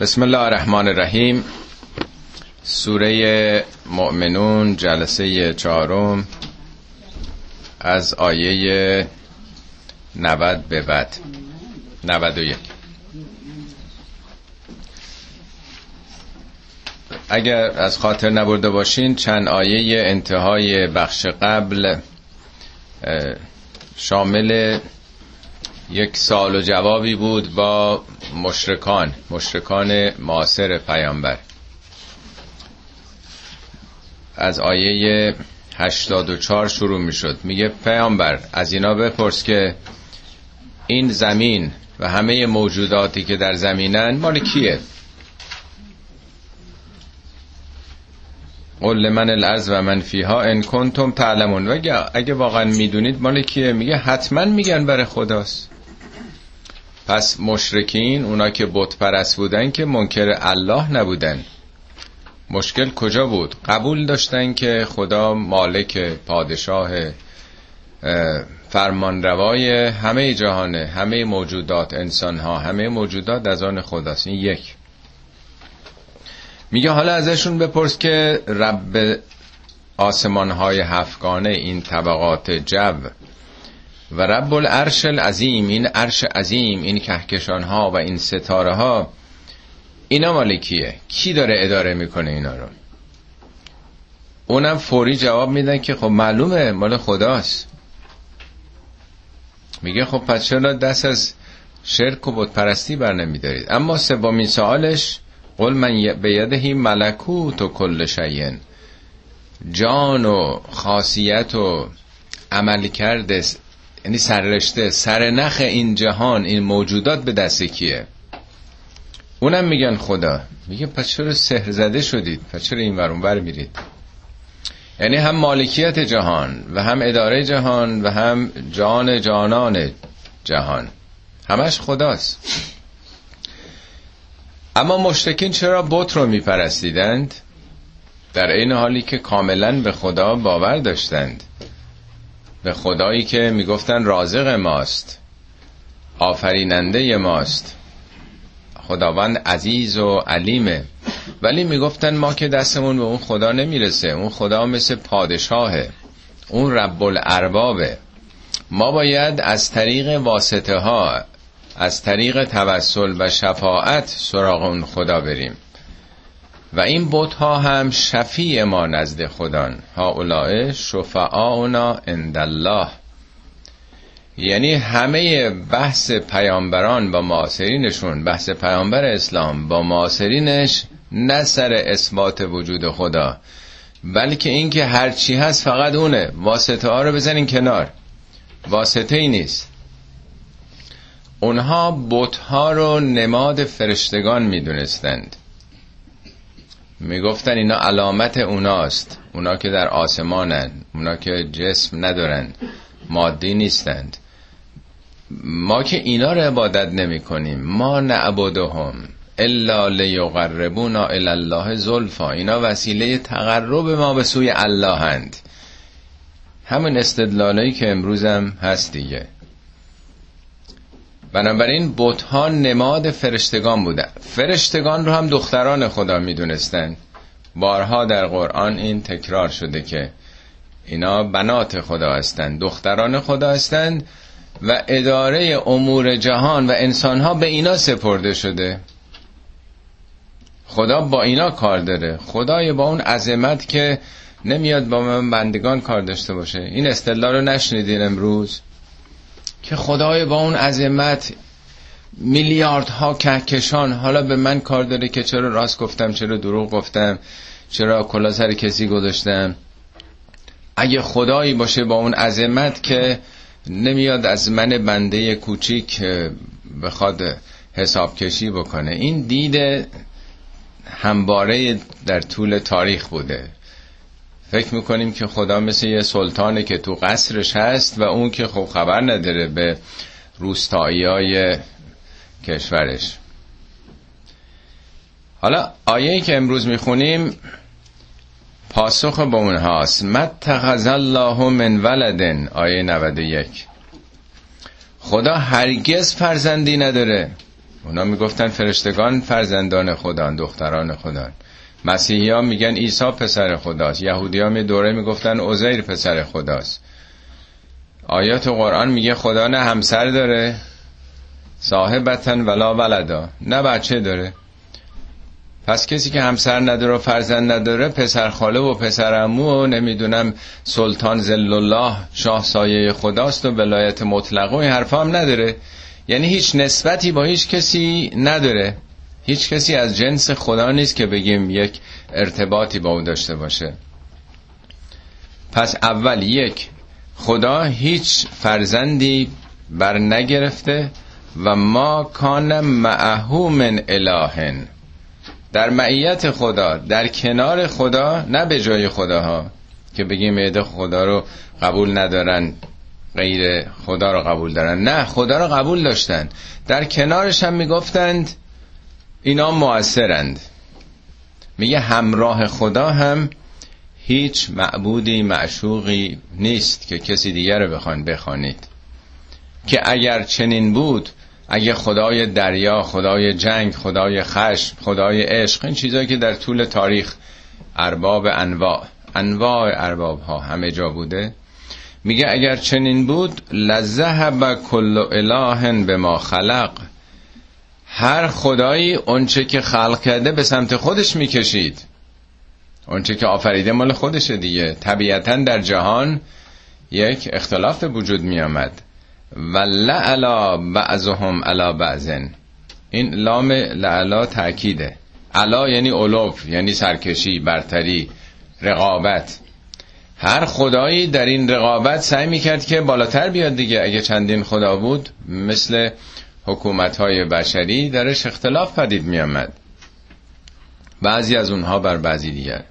بسم الله الرحمن الرحیم. سوره مؤمنون جلسه چهارم از آیه 90 به بعد. 91 اگر از خاطر نبرده باشین چند آیه انتهای بخش قبل شامل یک سال و جوابی بود با مشرکان مشرکان معاصر پیامبر. از آیه 84 شروع می شد میگه پیامبر از اینا بپرس که این زمین و همه موجوداتی که در زمینن مال کیه؟ قل من الارض و من فیها ان کنتم تعلمون. و اگه واقعا می‌دونید مال کیه؟ میگه حتما میگن برای خداست. پس مشرکین اونا که بت پرست بودن که منکر الله نبودن. مشکل کجا بود؟ قبول داشتن که خدا مالک پادشاه فرمانروای همه جهانه همه موجودات انسان ها همه موجودات از آن خداست. این یک. میگه حالا ازشون بپرس که رب آسمان های هفگانه این طبقات جو و رب العرش العظیم این عرش عظیم این کهکشان ها و این ستاره ها اینا مالکیه. کی داره اداره می‌کنه اینا رو؟ اونم فوری جواب میدن که خب معلومه مال خداست. میگه خب پس چرا دست از شرک و بت پرستی بر نمیدارید؟ اما سومین سوالش قل من بیدهی ملکوت و کل شیین جان و خاصیت و عمل کرده یعنی سررشته سرنخ این جهان این موجودات به دست کیه؟ اونم میگن خدا. میگه پس چرا سحر زده شدید؟ پس چرا این ورون بر میرید؟ یعنی هم مالکیت جهان و هم اداره جهان و هم جان جانان جهان. همش خداست. اما مشتکین چرا بت رو میپرستیدند؟ در این حالی که کاملا به خدا باور داشتند. به خدایی که می‌گفتن رازق ماست آفریننده ماست. خداوند عزیز و علیمه. ولی می‌گفتن ما که دستمون به اون خدا نمی‌رسه. اون خدا مثل پادشاهه. اون رب الاربابه ما باید از طریق واسطه ها از طریق توسل و شفاعت سراغ اون خدا بریم. و این بوت ها هم شفیع ما نزد خدان. ها اولائه شفعاؤنا عند الله. یعنی همه بحث پیامبران با معاصرینشون بحث پیامبر اسلام با معاصرینش نه سر اثبات وجود خدا بلکه اینکه هرچی هست فقط اونه. واسطه ها رو بزنین کنار. واسطه ای نیست. اونها بوت ها رو نماد فرشتگان می‌دونستند. می‌گفتن اینا علامت اوناست. اونا که در آسمانن. اونا که جسم ندارن. مادی نیستند. ما که اینا رو عبادت نمی کنیم ما نعبدهم الا لیقربونا الی الله زلفا. اینا وسیله تقرب ما به سوی الله هند. همون استدلالایی که امروزم هست دیگه. بنابراین ها نماد فرشتگان بودن. فرشتگان رو هم دختران خدا می‌دونستن. بارها در قرآن این تکرار شده که اینا بنات خدا هستند دختران خدا هستند و اداره امور جهان و انسانها به اینا سپرده شده. خدا با اینا کار داره. خدای با اون عظمت که نمیاد با من بندگان کار داشته باشه. این استدلال رو نشنیدین امروز؟ که خدای با اون عظمت میلیاردها کهکشان. حالا به من کار داره که چرا راست گفتم چرا دروغ گفتم چرا کلا سر کسی گذاشتم. اگه خدایی باشه با اون عظمت که نمیاد از من بنده کوچیک بخواد حساب کشی بکنه. این دید همباره در طول تاریخ بوده. فکر می‌کنیم که خدا مثل یه سلطانه که تو قصرش هست و اون که خب خبر نداره به روستایی های کشورش. حالا آیه که امروز می‌خونیم پاسخ با اونهاست متخذ الله من ولدن. آیه 91 خدا هرگز فرزندی نداره. اونا می‌گفتن فرشتگان فرزندان خدان دختران خدان. مسیحی ها میگن عیسی پسر خداست. یهودی ها می دوره می‌گفتن عزیر پسر خداست. آیات قرآن میگه خدا نه همسر داره. صاحبتن ولا ولدا. نه بچه داره. پس کسی که همسر نداره و فرزند نداره پسر خاله و پسر امو و نمی‌دونم سلطان زل الله شاه سایه خداست و ولایت مطلق و این حرفا هم نداره. یعنی هیچ نسبتی با هیچ کسی نداره. هیچ کسی از جنس خدا نیست که بگیم یک ارتباطی با او داشته باشه. پس اول یک خدا هیچ فرزندی بر نگرفته و ما کان معهو من الهن. در معیت خدا در کنار خدا نه به جای خداها که بگیم معده خدا رو قبول ندارن غیر خدا رو قبول دارن. نه خدا رو قبول داشتن. در کنارش هم می‌گفتند اینا موثرند میگه همراه خدا هم هیچ معبودی معشوقی نیست که کسی دیگر رو بخوان بخوانید. که اگر چنین بود اگه خدای دریا خدای جنگ خدای خشم خدای عشق این چیزایی که در طول تاریخ ارباب انواع انواع ارباب ها همه جا بوده میگه اگر چنین بود لذهب کل اله به ما خلق. هر خدایی اونچه که خلق کرده به سمت خودش می‌کشید. اونچه که آفریده مال خودشه دیگه. طبیعتا در جهان یک اختلاف وجود میامد و لعلا بعضهم علا بعضن. این لام لعلا تأکیده. علا یعنی اولوف یعنی سرکشی برتری رقابت. هر خدایی در این رقابت سعی می‌کرد که بالاتر بیاد دیگه. اگه چندین خدا بود مثل حکومت های بشری درش اختلاف پدید میامد بعضی از اونها بر بعضی دیگر.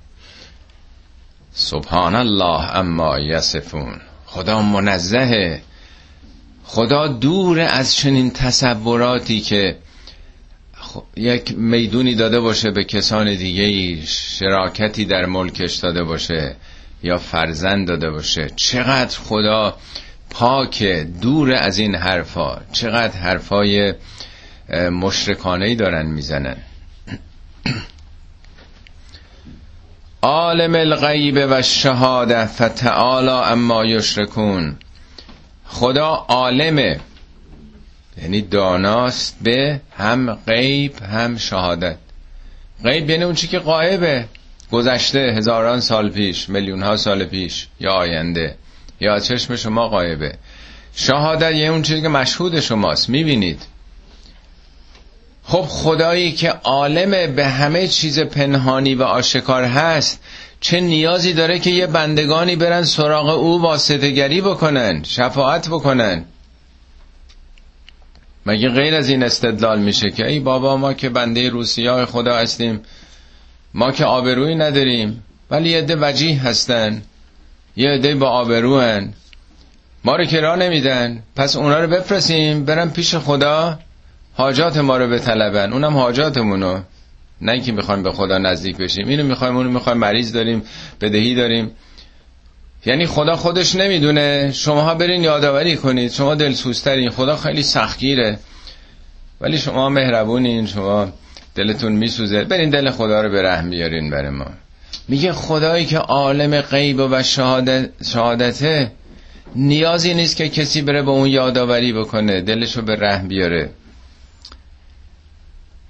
سبحان الله اما یصفون. خدا منزهه. خدا دور از چنین تصوراتی که یک می‌دونی داده باشه به کسان دیگه شراکتی در ملکش داده باشه یا فرزند داده باشه. چقدر خدا پاک دور از این حرفا. چقدر حرفای مشرکانه دارن می‌زنن. عالم الغیب و شهاده فتعالی اما یشرکون. خدا عالمه. یعنی داناست به هم غیب هم شهادت. غیب یعنی اون چی که قائبه گذشته هزاران سال پیش میلیون ها سال پیش یا آینده. یا چشم شما قایبه شهادت یه اون چیزی که مشهود شماست. می‌بینید. خب خدایی که عالم به همه چیز پنهانی و آشکار هست چه نیازی داره که یه بندگانی برن سراغ او واسطگری بکنن شفاعت بکنن؟ مگه غیر از این استدلال میشه که ای بابا ما که بنده روسیاه خدا هستیم ما که آبرویی نداریم ولی یه عده وجیه هستن یه عده با آبروهن. ما رو که راه نمیدن. پس اونا رو بفرستیم برن پیش خدا حاجات ما رو بطلبن. اونم حاجاتمونو. نه اینکه می‌خوایم به خدا نزدیک بشیم اینو می‌خوایم اونو می‌خوایم مریض داریم بدهی داریم. یعنی خدا خودش نمی‌دونه. شماها برین یادآوری کنید. شما دلسوزترین خدا خیلی سختگیره. ولی شما مهربونین شما دلتون میسوزه. برین دل خدا رو به رحم بیارین بر ما. میگه خدایی که عالم غیب و شهادت شهادته نیازی نیست که کسی بره به اون یادآوری بکنه. دلشو به رحم بیاره.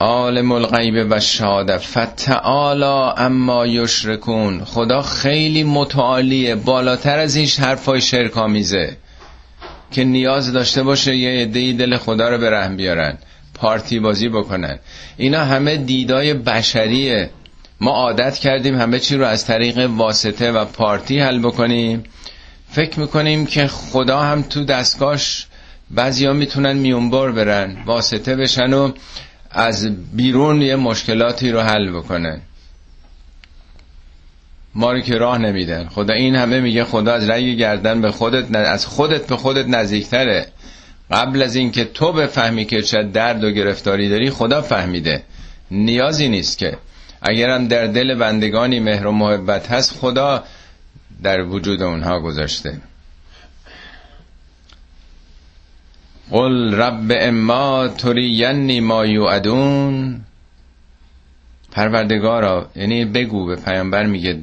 عالم الغیب و شهادت. فتعالا اما یشرکون. خدا خیلی متعالیه. بالاتر از این حرفای شرکامیزه که نیاز داشته باشه یه عده‌ای دل خدا رو به رحم بیارن. پارتی بازی بکنن. اینا همه دیدای بشریه. ما عادت کردیم همه چی رو از طریق واسطه و پارتی حل بکنیم. فکر می‌کنیم که خدا هم تو دستگاش بعضیا می‌تونن میونبار برن واسطه بشن و از بیرون یه مشکلاتی رو حل بکنن ما رو که راه نمیدن خدا این همه میگه خدا از رأی گردن به خودت از خودت به خودت نزدیکتره. قبل از اینکه تو بفهمی که چه درد و گرفتاری داری خدا فهمیده. نیازی نیست که. اگرم در دل بندگانی مهر و محبت هست خدا در وجود اونها گذاشته. قل رب اما ترینی ما یوعدون. پروردگارا یعنی بگو به پیامبر میگه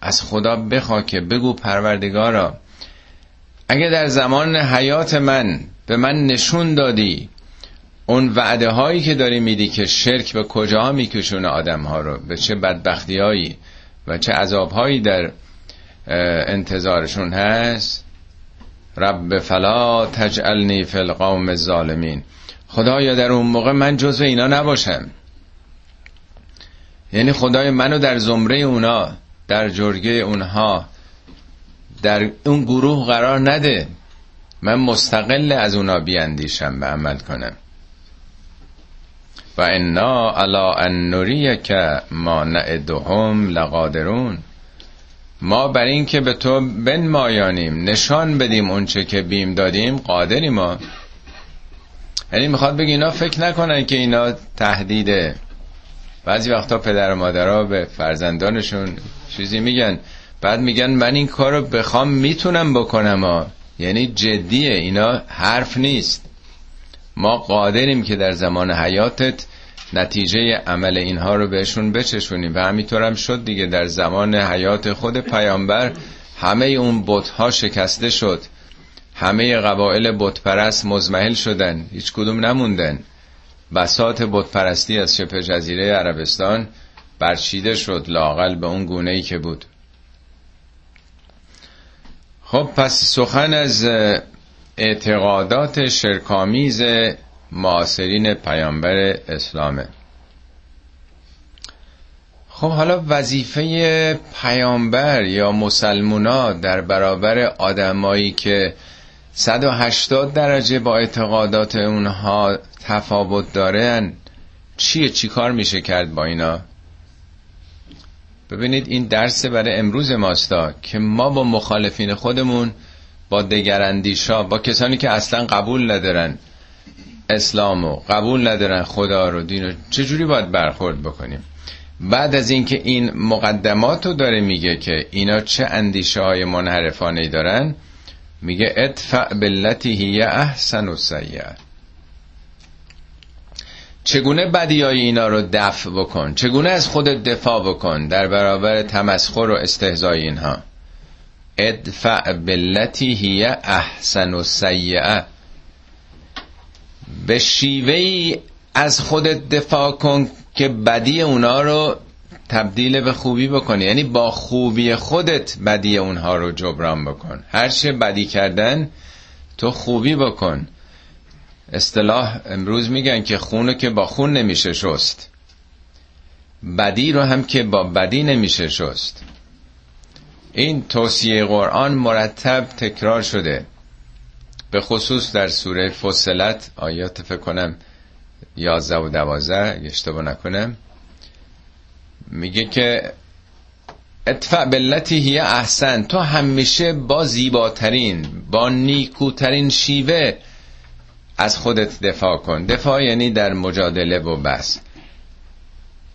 از خدا بخوا که بگو پروردگارا اگه در زمان حیات من به من نشون دادی اون وعده هایی که داری میدی که شرک به کجا میکشونه آدم ها رو؟ به چه بدبختی هایی و چه عذاب هایی در انتظارشون هست؟ رب فلا تجعلنی فی القوم الظالمین. خدایا در اون موقع من جزو اینا نباشم. یعنی خدای منو در زمره اونا در جرگه اونها در اون گروه قرار نده. من مستقل از اونا بیاندیشم به عمل کنم. و انا علا ان که ما نعدهم لقادرون. ما بر این که به تو بنمایانیم نشان بدیم اونچه که بیم دادیم قادری ما. یعنی می‌خواد بگی اینا فکر نکنن که اینا تهدیده. بعضی وقتا پدر و مادرها به فرزندانشون چیزی میگن. بعد میگن من این کار رو بخوام می‌تونم بکنم ها. یعنی جدیه اینا حرف نیست. ما قادریم که در زمان حیاتت نتیجه عمل اینها رو بهشون بچشونیم. و همینطور هم شد دیگه در زمان حیات خود پیامبر همه اون بتها شکسته شد. همه قبایل بتپرست مزمحل شدن. هیچ کدوم نموندن. بسات بتپرستی از شبه جزیره عربستان برچیده شد لاقل به اون گونه ای که بود. خب پس سخن از اعتقادات شرکامیز معاصرین پیامبر اسلامه. خب حالا وظیفه پیامبر یا مسلمونا در برابر آدمایی که 180 درجه با اعتقادات اونها تفاوت دارن چیه؟ چی کار میشه کرد با اینا؟ ببینید این درس برای امروز ماستا که ما با مخالفین خودمون با دگراندیشا با کسانی که اصلا قبول ندارن. اسلامو قبول ندارن خدا رو دین رو چجوری باید برخورد بکنیم؟ بعد از اینکه این مقدمات رو داره میگه که اینا چه اندیشه های منحرفانه دارن میگه ادفع بلتی هی احسن و چگونه بدیای اینا رو دفع بکن؟ چگونه از خودت دفاع بکن در برابر تمسخر و استهزای اینها؟ ادفع بلتی هی احسن و سیعه به شیوهی از خودت دفاع کن که بدی اونا رو تبدیل به خوبی بکنی. یعنی با خوبی خودت بدی اونها رو جبران بکن. هر چه بدی کردن تو خوبی بکن. اصطلاح امروز میگن که خونو که با خون نمیشه شست. بدی رو هم که با بدی نمیشه شست. این توصیه قرآن مرتب تکرار شده. به خصوص در سوره فصلت آیات فکر کنم یازده و دوازده اشتباه نکنم میگه که اتفع بلتی هی احسن تو همیشه با زیباترین با نیکوترین شیوه از خودت دفاع کن. دفاع یعنی در مجادله و بس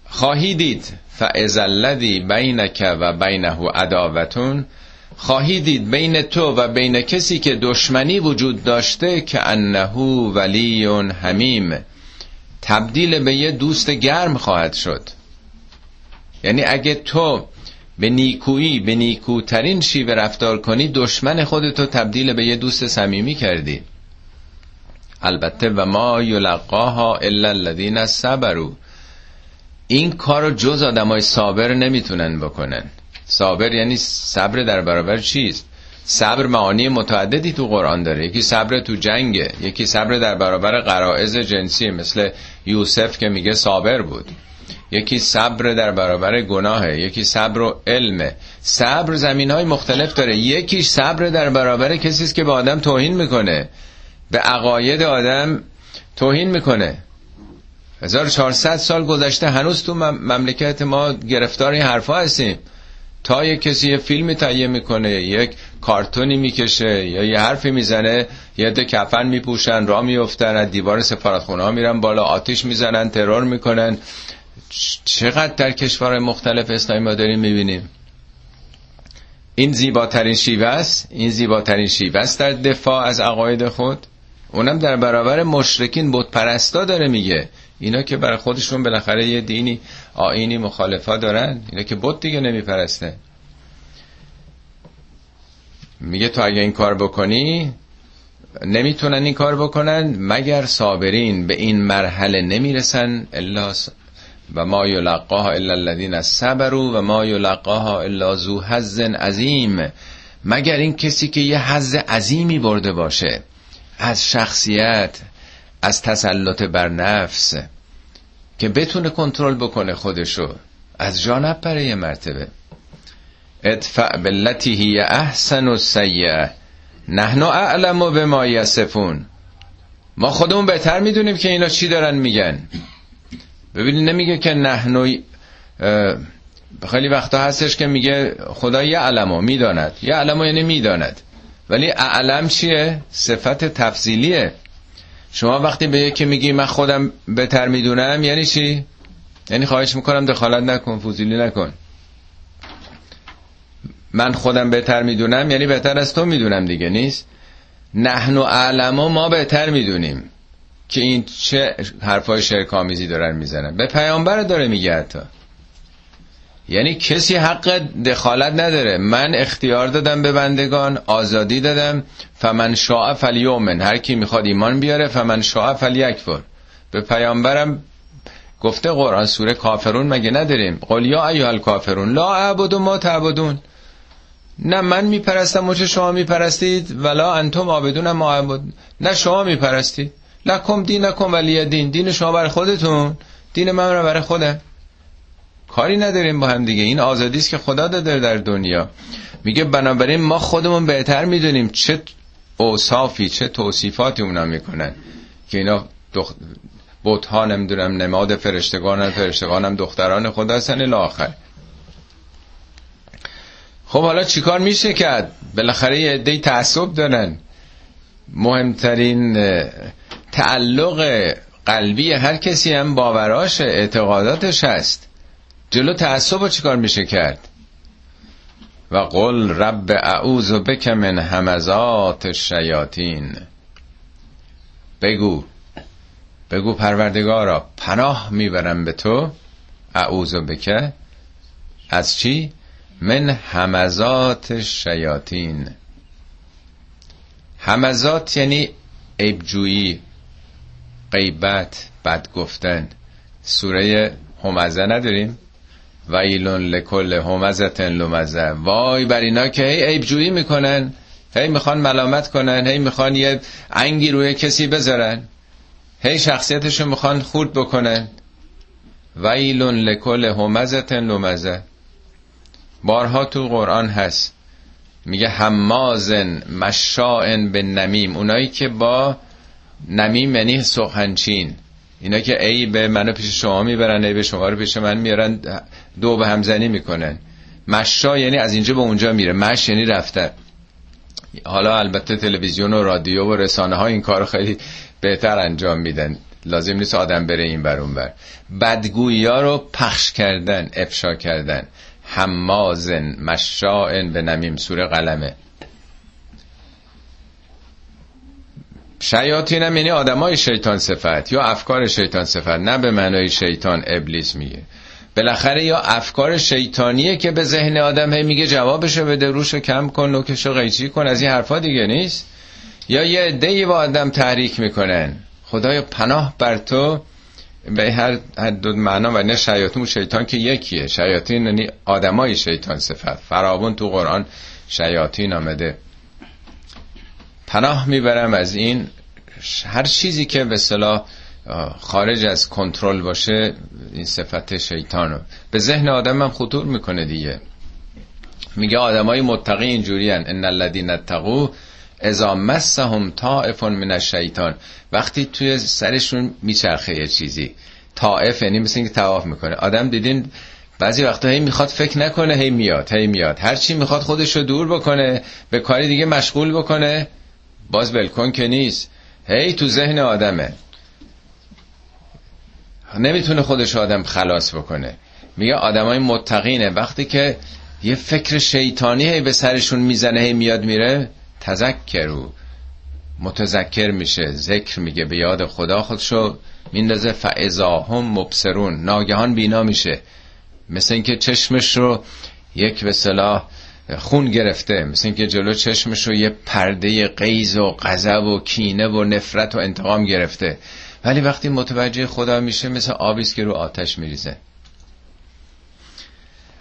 خواهی دید فعز الذی بینک و بینه عداوتون خواهی دید بین تو و بین کسی که دشمنی وجود داشته که انه ولی همیم تبدیل به یه دوست گرم خواهد شد. یعنی اگه تو به نیکویی به نیکوترین شیوه رفتار کنی دشمن خودتو تبدیل به یه دوست صمیمی کردی. البته و ما یلقاها الا الذین صبروا. این کارو جز آدمای صابر نمی‌تونن بکنن. صابر یعنی صبر در برابر چیست؟ صبر معانی متعددی تو قرآن داره. یکی صبر تو جنگه یکی صبر در برابر قرائز جنسی مثل یوسف که میگه صابر بود. یکی صبر در برابر گناهه یکی صبر و علمه. صبر زمین های مختلف داره. یکیش صبر در برابر کسی که به آدم توهین می‌کنه. به عقاید آدم توهین می‌کنه. 1400 سال گذشته هنوز تو مملکت ما گرفتار این حرفا هستیم. تا یک کسی یه فیلمی تهیه می‌کنه یک کارتونی می‌کشه یا یه حرفی می‌زنه یه ده کفن میپوشن را میفتن از دیوار سفارتخونه ها میرن بالا آتیش می‌زنن ترور می‌کنن. چقدر در کشورهای مختلف اسلامی ما داریم می‌بینیم؟ این زیباترین شیوه است این زیباترین شیوه است در دفاع از عقاید خود. اونم در برابر مشرکین بت پرستا داره میگه. اینا که برای خودشون بالاخره یه دینی آینی مخالفا دارن؟ اینا که بت دیگه نمیپرسته. میگه تو اگه این کار بکنی نمی‌تونن این کار بکنن مگر صابرین به این مرحله نمی‌رسن؟ الا و ما یلقاها الا الذين صبروا و ما یلقاها الا ذو حظ عظیم. مگر این کسی که یه حظ عظیمی برده باشه از شخصیت از تسلط بر نفس که بتونه کنترل بکنه خودشو. از جا نپره یه مرتبه. ادفع بالتي هی احسن و سیعه. نحن اعلم به ما یسفون ما خودمون بهتر می‌دونیم که اینا چی دارن میگن. ببینید نمیگه که نحنو خیلی وقتا هستش که میگه خدا یه علمو می‌داند. یه علمو یعنی می‌داند. ولی اعلم چیه؟ صفت تفضیلیه. شما وقتی به یکی میگی من خودم بهتر می‌دونم یعنی چی؟ یعنی خواهش می‌کنم دخالت نکن فوزیلی نکن. من خودم بهتر می‌دونم یعنی بهتر از تو می‌دونم دیگه نیست؟ نحن و ما بهتر می‌دونیم که این چه حرفای شرکامیزی دارن می‌زنن. به پیامبر داره میگه حتی. یعنی کسی حق دخالت نداره. من اختیار دادم به بندگان آزادی دادم. فمن شاء فلیومن هر کی می‌خواد ایمان بیاره فمن شاء فلیکفر. به پیامبرم گفته قرآن سوره کافرون مگه نداریم؟ قل یا ایها الکافرون لا اعبد ما تعبدون. نه من میپرستم و شما میپرستید ولا انتم عابدون ما عبد نه شما میپرستید. لکم دینکم ولی دین دین شما برای خودتون. دین من رو برای خودم. کاری نداریم با هم دیگه. این آزادی است که خدا داده در دنیا. میگه بنابراین ما خودمون بهتر می‌دونیم چه اوصافی چه توصیفاتی اونا می‌کنن. که اینا دخ... بوتها نمی‌دونم نماد فرشتگان فرشتگانم دختران خدا هستن الاخر خب حالا چیکار میشه کرد؟ بالاخره یه عده تعصب دارن. مهمترین تعلق قلبی هر کسی هم باوراش اعتقاداتش هست. جلو تعصب رو چیکار میشه کرد؟ و قل رب اعوذ بک من همزات الشیاطین. بگو بگو پروردگارا پناه می‌برم به تو. اعوذ بک. از چی؟ من همزات شیاطین همزات یعنی عیبجویی غیبت بد گفتن سوره همزه نداریم؟ ویلون لکل همزتن لمزه. وای بر اینا که هی عیبجویی می‌کنن. هی می‌خوان ملامت کنن. هی می‌خوان یه انگی روی کسی بذارن. هی شخصیتشو می‌خوان خورد بکنن. ویلون لکل همزتن لمزه. بارها تو قرآن هست. میگه همازن مشاعن به نمیم. اونایی که با نمیم یعنی سخنچین. اینا که ای به منو پیش شما می‌برن ای به شما رو پیش من میارن دو به همزنی می‌کنن. مشا یعنی از اینجا به اونجا میره. مش یعنی رفته حالا البته تلویزیون و رادیو و رسانه ها این کار خیلی بهتر انجام میدن. لازم نیست آدم بره این بر اون بر بدگویی ها رو پخش کردن افشا کردن. حمازن مشاعن به نمیم سور قلمه. شیاطین هم یعنی آدمای شیطان صفت یا افکار شیطان صفت نه به معنای شیطان ابلیس میگه. بالاخره یا افکار شیطانیه که به ذهن آدم هی میگه جوابشو بده روشو کم کن نوکشو قیچی کن از این حرفا دیگه نیست. یا یه عده‌ای با آدم تحریک می‌کنن. خدای پناه بر تو به هر, دو معنا و نه شیاطین و شیطان که یکیه. شیاطین یعنی آدمای شیطان صفت. فراون تو قرآن شیاطین آمده. پناه می‌برم از این هر چیزی که به صلاح خارج از کنترل باشه این صفت شیطانو به ذهن آدم هم خطور می‌کنه دیگه. میگه آدمای متقی اینجوری ان ان الذين اتقوا اذا مسهم طائف من الشیطان. وقتی توی سرشون میچرخه یه چیزی. طائف یعنی مثل اینکه تواف می‌کنه. آدم دیدین بعضی وقتا هی می‌خواد فکر نکنه هی میاد هی میاد. هر چی می‌خواد خودش رو دور بکنه به کاری دیگه مشغول بکنه. باز بلکن که نیست. هی تو ذهن آدمه. نمی‌تونه خودش آدم خلاص بکنه. میگه آدمای متقینه. وقتی که یه فکر شیطانی هی به سرشون می‌زنه هی میاد میره تذکرو متذکر میشه. ذکر میگه. به یاد خدا خودشو میندازه فعضا هم مبصرون. ناگهان بینا میشه. مثل اینکه چشمش رو یک به صلاح خون گرفته مثل اینکه جلو چشمش رو یه پرده قیز و غضب و کینه و نفرت و انتقام گرفته. ولی وقتی متوجه خدا میشه مثل آبیست که رو آتش میریزه.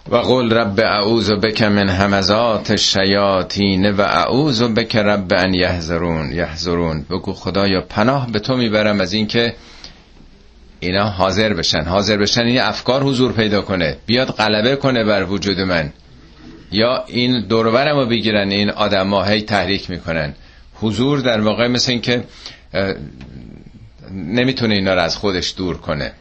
و قول رب اعوذ بک من همزات الشیاطین و اعوذ بک رب ان یحضرون. یحضرون. بگو خدایا پناه به تو می‌برم از اینکه اینا حاضر بشن. حاضر بشن این افکار حضور پیدا کنه. بیاد غلبه کنه بر وجود من. یا این دورورم رو بگیرن این آدم هی تحریک می‌کنن. حضور در واقع مثل این که نمی‌تونه اینا رو از خودش دور کنه.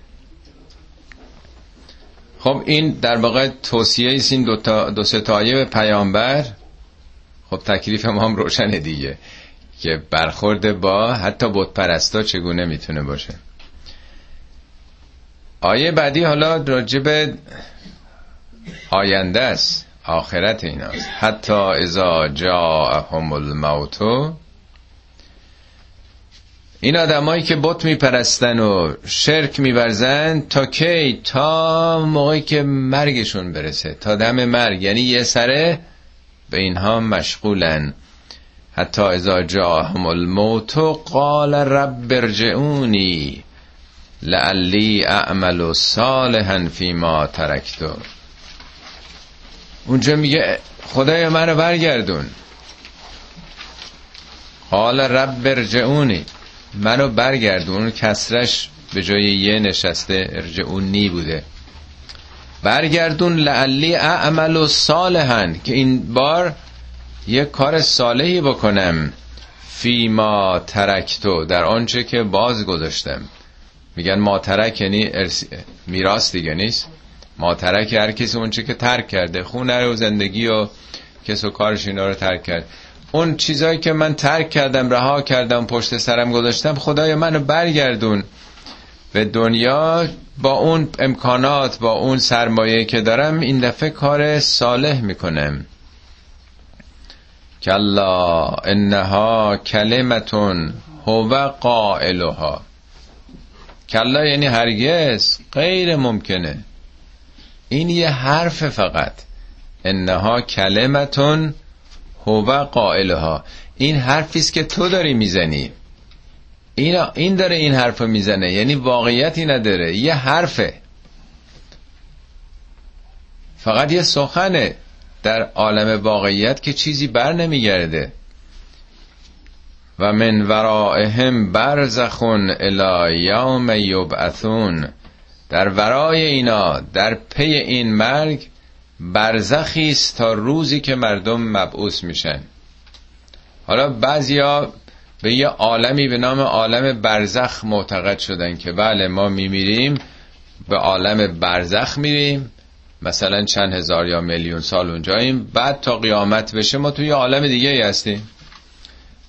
خب این در واقع توصیه ایست این دو, تا دو ستایه پیامبر. خب تکلیف ما هم روشنه دیگه که برخورد با حتی بت پرستا چگونه می‌تونه باشه. آیه بعدی حالا راجب آینده است. آخرت ایناست. حتی ازا هم الموتو این آدمایی که بت میپرستن و شرک میورزن تا کی؟ تا موقعی که مرگشون برسه. تا دم مرگ. یعنی یه سره به اینها مشغولن. حتی ازا هم الموت قال رب ارجعونی لعلی اعمل صالحا فیما ترکتو اونجا میگه خدای منو برگردون. قال رب ارجعونی. منو برگردون. کسرش به جای یه نشسته ارجعونی بوده. برگردون لعلی اعمل و صالحن که این بار یه کار صالحی بکنم. فیما ترکتو در آنچه که باز گذاشتم. میگن ما ترک یعنی میراث دیگه نیست. ما ترک هر کسی اونچه که ترک کرده. خونه و زندگی و کس و کارش اینا رو ترک کرد. اون چیزایی که من ترک کردم رها کردم پشت سرم گذاشتم خدای منو برگردون. به دنیا با اون امکانات با اون سرمایه که دارم این دفعه کار صالح می‌کنم. کلا انها کلمتون هو قائلها. کلا یعنی هرگز غیر ممکنه. این یه حرف فقط. انها کلمتون هو قائلها. این حرفی است که تو داری می‌زنی. این این داره این حرف می‌زنه. یعنی واقعیتی نداره. یه حرفه. فقط یه سخنه در عالم واقعیت که چیزی بر نمیگرده. و من ورائهم برزخون الى یوم یبعثون. در ورای اینا در پی این مرگ برزخی است تا روزی که مردم مبعوث میشن. حالا بعضیا به یه عالمی به نام عالم برزخ معتقد شدن که بله ما میمیریم به عالم برزخ میریم مثلا چند هزار یا میلیون سال اونجاییم بعد تا قیامت بشه ما توی عالم دیگه هستیم.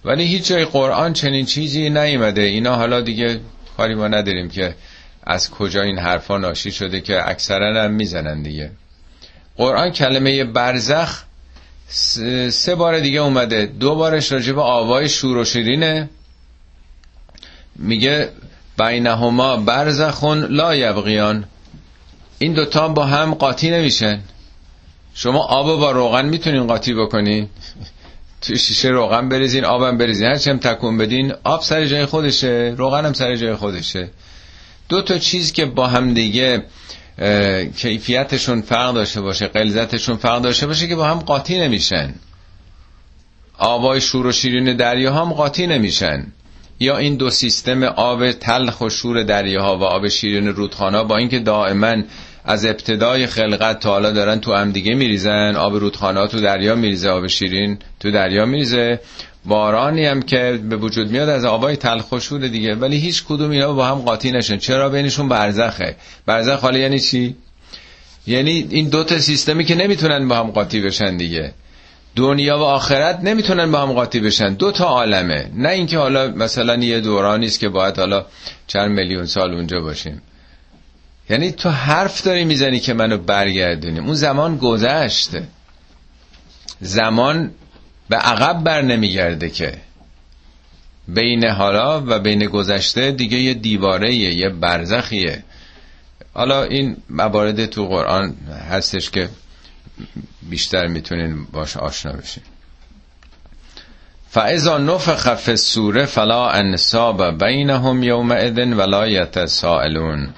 ولی هیچ جای قرآن چنین چیزی نیومده. اینا حالا دیگه کاری ما نداریم که از کجا این حرفا ناشی شده که اکثرا هم می‌زنن دیگه. قرآن کلمه برزخ سه بار دیگه اومده. دو بارش راجع به آوای شور و شیرینه. میگه بینهما برزخون لا یبغیان. این دوتا با هم قاطی نمیشن. شما آب با روغن می‌تونین قاطی بکنین. توی شیشه روغن بریزین آبم بریزین. هرچی هم تکون بدین آب سر جای خودشه روغن هم سر جای خودشه. دو تا چیز که با هم دیگه کیفیتشون فرق داشته باشه قلزتشون فرق داشته باشه که با هم قاطی نمیشن. آبای شور و شیرین دریا هم قاطی نمیشن. یا این دو سیستم آب تلخ و شور دریاها و آب شیرین رودخانه با اینکه دائما از ابتدای خلقت تا حالا دارن تو هم دیگه میریزن آب رودخانه تو دریا میریزه آب شیرین تو دریا میریزه. بارانی هم که به وجود میاد از آبای تلخ دیگه ولی هیچ کدوم اینا با هم قاطی نشن. چرا؟ بینشون برزخه. برزخ حالا یعنی چی؟ یعنی این دو تا سیستمی که نمی‌تونن با هم قاطی بشن دیگه. دنیا و آخرت نمی‌تونن با هم قاطی بشن. دو تا عالمه. نه اینکه حالا مثلا یه دورانی است که باید حالا چند میلیون سال اونجا باشیم. یعنی تو حرف داری می‌زنی که منو برگردونیم اون زمان گذشته. زمان به عقب بر نمیگرده که. بین حالا و بین گذشته دیگه یه دیواره یه برزخیه. حالا این موارد تو قرآن هستش که بیشتر می‌تونین باش آشنا بشین. فاذا نفخ فی السوره فلا انساب بینهم یومئذ ولا یتساءلون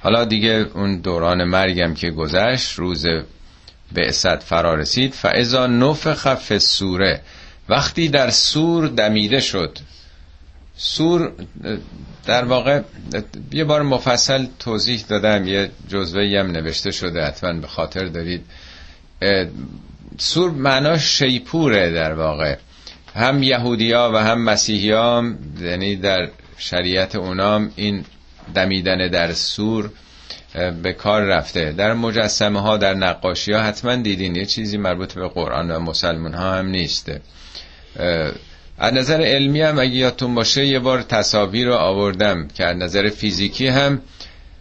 حالا دیگه اون دوران مرگم که گذشت روز بعثت فرا رسید فاذا نفخ فی وقتی در سور دمیده شد. سور در واقع یه بار مفصل توضیح دادم یه جزوه هم نوشته شده حتما به خاطر دارید. سور معناش شیپوره در واقع. هم یهودیا و هم مسیحی ها یعنی در شریعت اونام این دمیدن در سور به کار رفته. در مجسمه ها در نقاشی ها حتما دیدین یه چیزی مربوط به قرآن و مسلمان ها هم نیسته از نظر علمی هم اگه یادتون باشه یه بار تصاویر رو آوردم که از نظر فیزیکی هم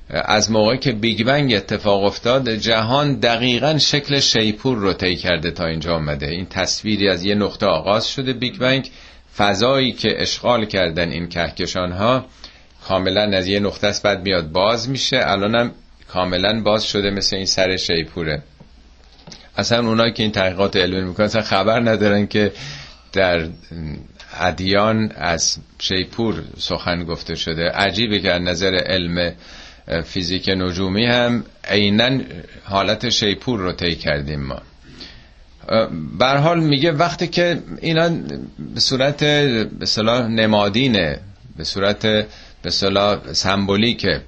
از موقعی که Big Bang اتفاق افتاد جهان دقیقا شکل شیپور رو طی کرده تا اینجا آمده. این تصویری از یه نقطه آغاز شده Big Bang. فضایی که اشغال کردن این کهکشان ها کاملا از یه نقطه است بعد میاد. باز میشه. الانم کاملا باز شده مثل این سر شیپوره. اصلا اونایی که این تحقیقات علمی می‌کنن اصلا خبر ندارن که در ادیان از شیپور سخن گفته شده. عجیبه که از نظر علم فیزیک نجومی هم عینا حالت شیپور رو طی کردیم ما. بر حال میگه وقتی که اینا به صورت به نمادینه به صورت به صلاح سمبولیکه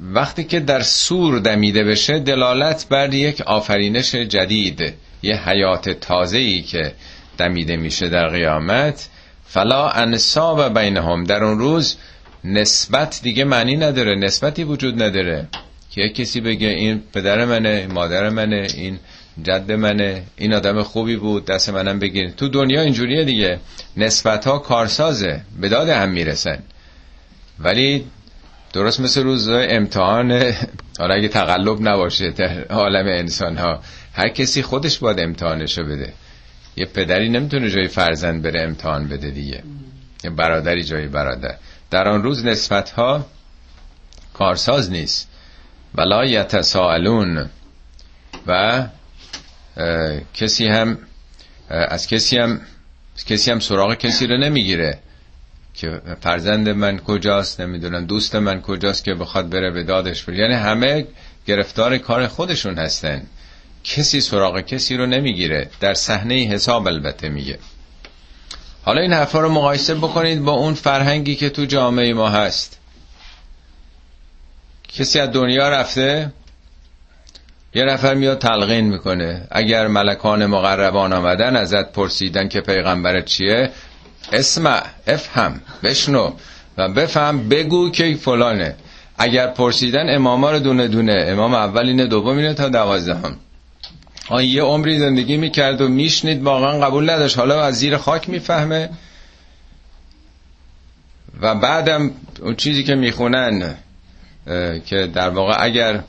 وقتی که در سور دمیده بشه دلالت بر یک آفرینش جدید یه حیات تازه ای که دمیده میشه در قیامت. فلا انصاب بینهم. در اون روز نسبت دیگه معنی نداره نسبتی وجود نداره. که کسی بگه این پدر منه مادر منه این جد منه این آدم خوبی بود دست منم بگیر. تو دنیا اینجوریه دیگه. نسبت ها کارسازه به داد هم می‌رسن. ولی درست مثل روز امتحان حالا اگه تقلب نباشه در عالم انسان ها هر کسی خودش باید امتحانشو بده. یه پدری نمی‌تونه جای فرزند بره امتحان بده دیگه. یه برادری جای برادر. در آن روز نسبت ها کارساز نیست. ولا یتساءلون. و کسی هم از کسی هم کسی هم سراغ کسی رو نمی‌گیره. که فرزند من کجاست نمی‌دونم دوست من کجاست که بخواد بره به دادش بره. یعنی همه گرفتار کار خودشون هستن. کسی سراغ کسی رو نمی‌گیره. در صحنه حساب البته میگه. حالا این حرفا رو مقایسه بکنید با اون فرهنگی که تو جامعه ما هست. کسی از دنیا رفته یه نفر میاد تلقین می‌کنه. اگر ملکان مقربان آمدن ازت پرسیدن که پیغمبرت چیه اسمع افهم بشنو و بفهم بگو که فلانه. اگر پرسیدن اماما رو دونه دونه امام اول اینه اینه تا دوازدهم. آن یه عمری زندگی می‌کرد و میشنید واقعا قبول نداشت. حالا از زیر خاک می‌فهمه. و بعدم اون چیزی که می‌خونن که در واقع اگر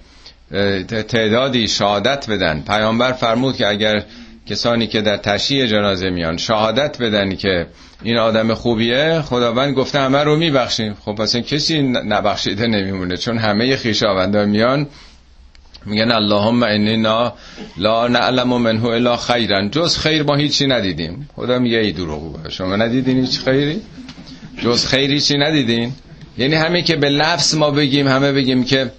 تعدادی شهادت بدن. پیامبر فرمود که اگر کسانی که در تشییع جنازه میان شهادت بدن که این آدم خوبیه؟ خداوند گفته همه رو میبخشیم. خب پس کسی نبخشیده نمیمونه. چون همه خیشاوندا میان. میگن اللهم اننا لا نعلم منه الا خیرا جز خیر ما هیچی ندیدیم. خدا میگه ای دروغ شما ندیدین هیچ خیری؟ جز خیری چی ندیدین؟ یعنی همه که به لفظ ما بگیم همه بگیم که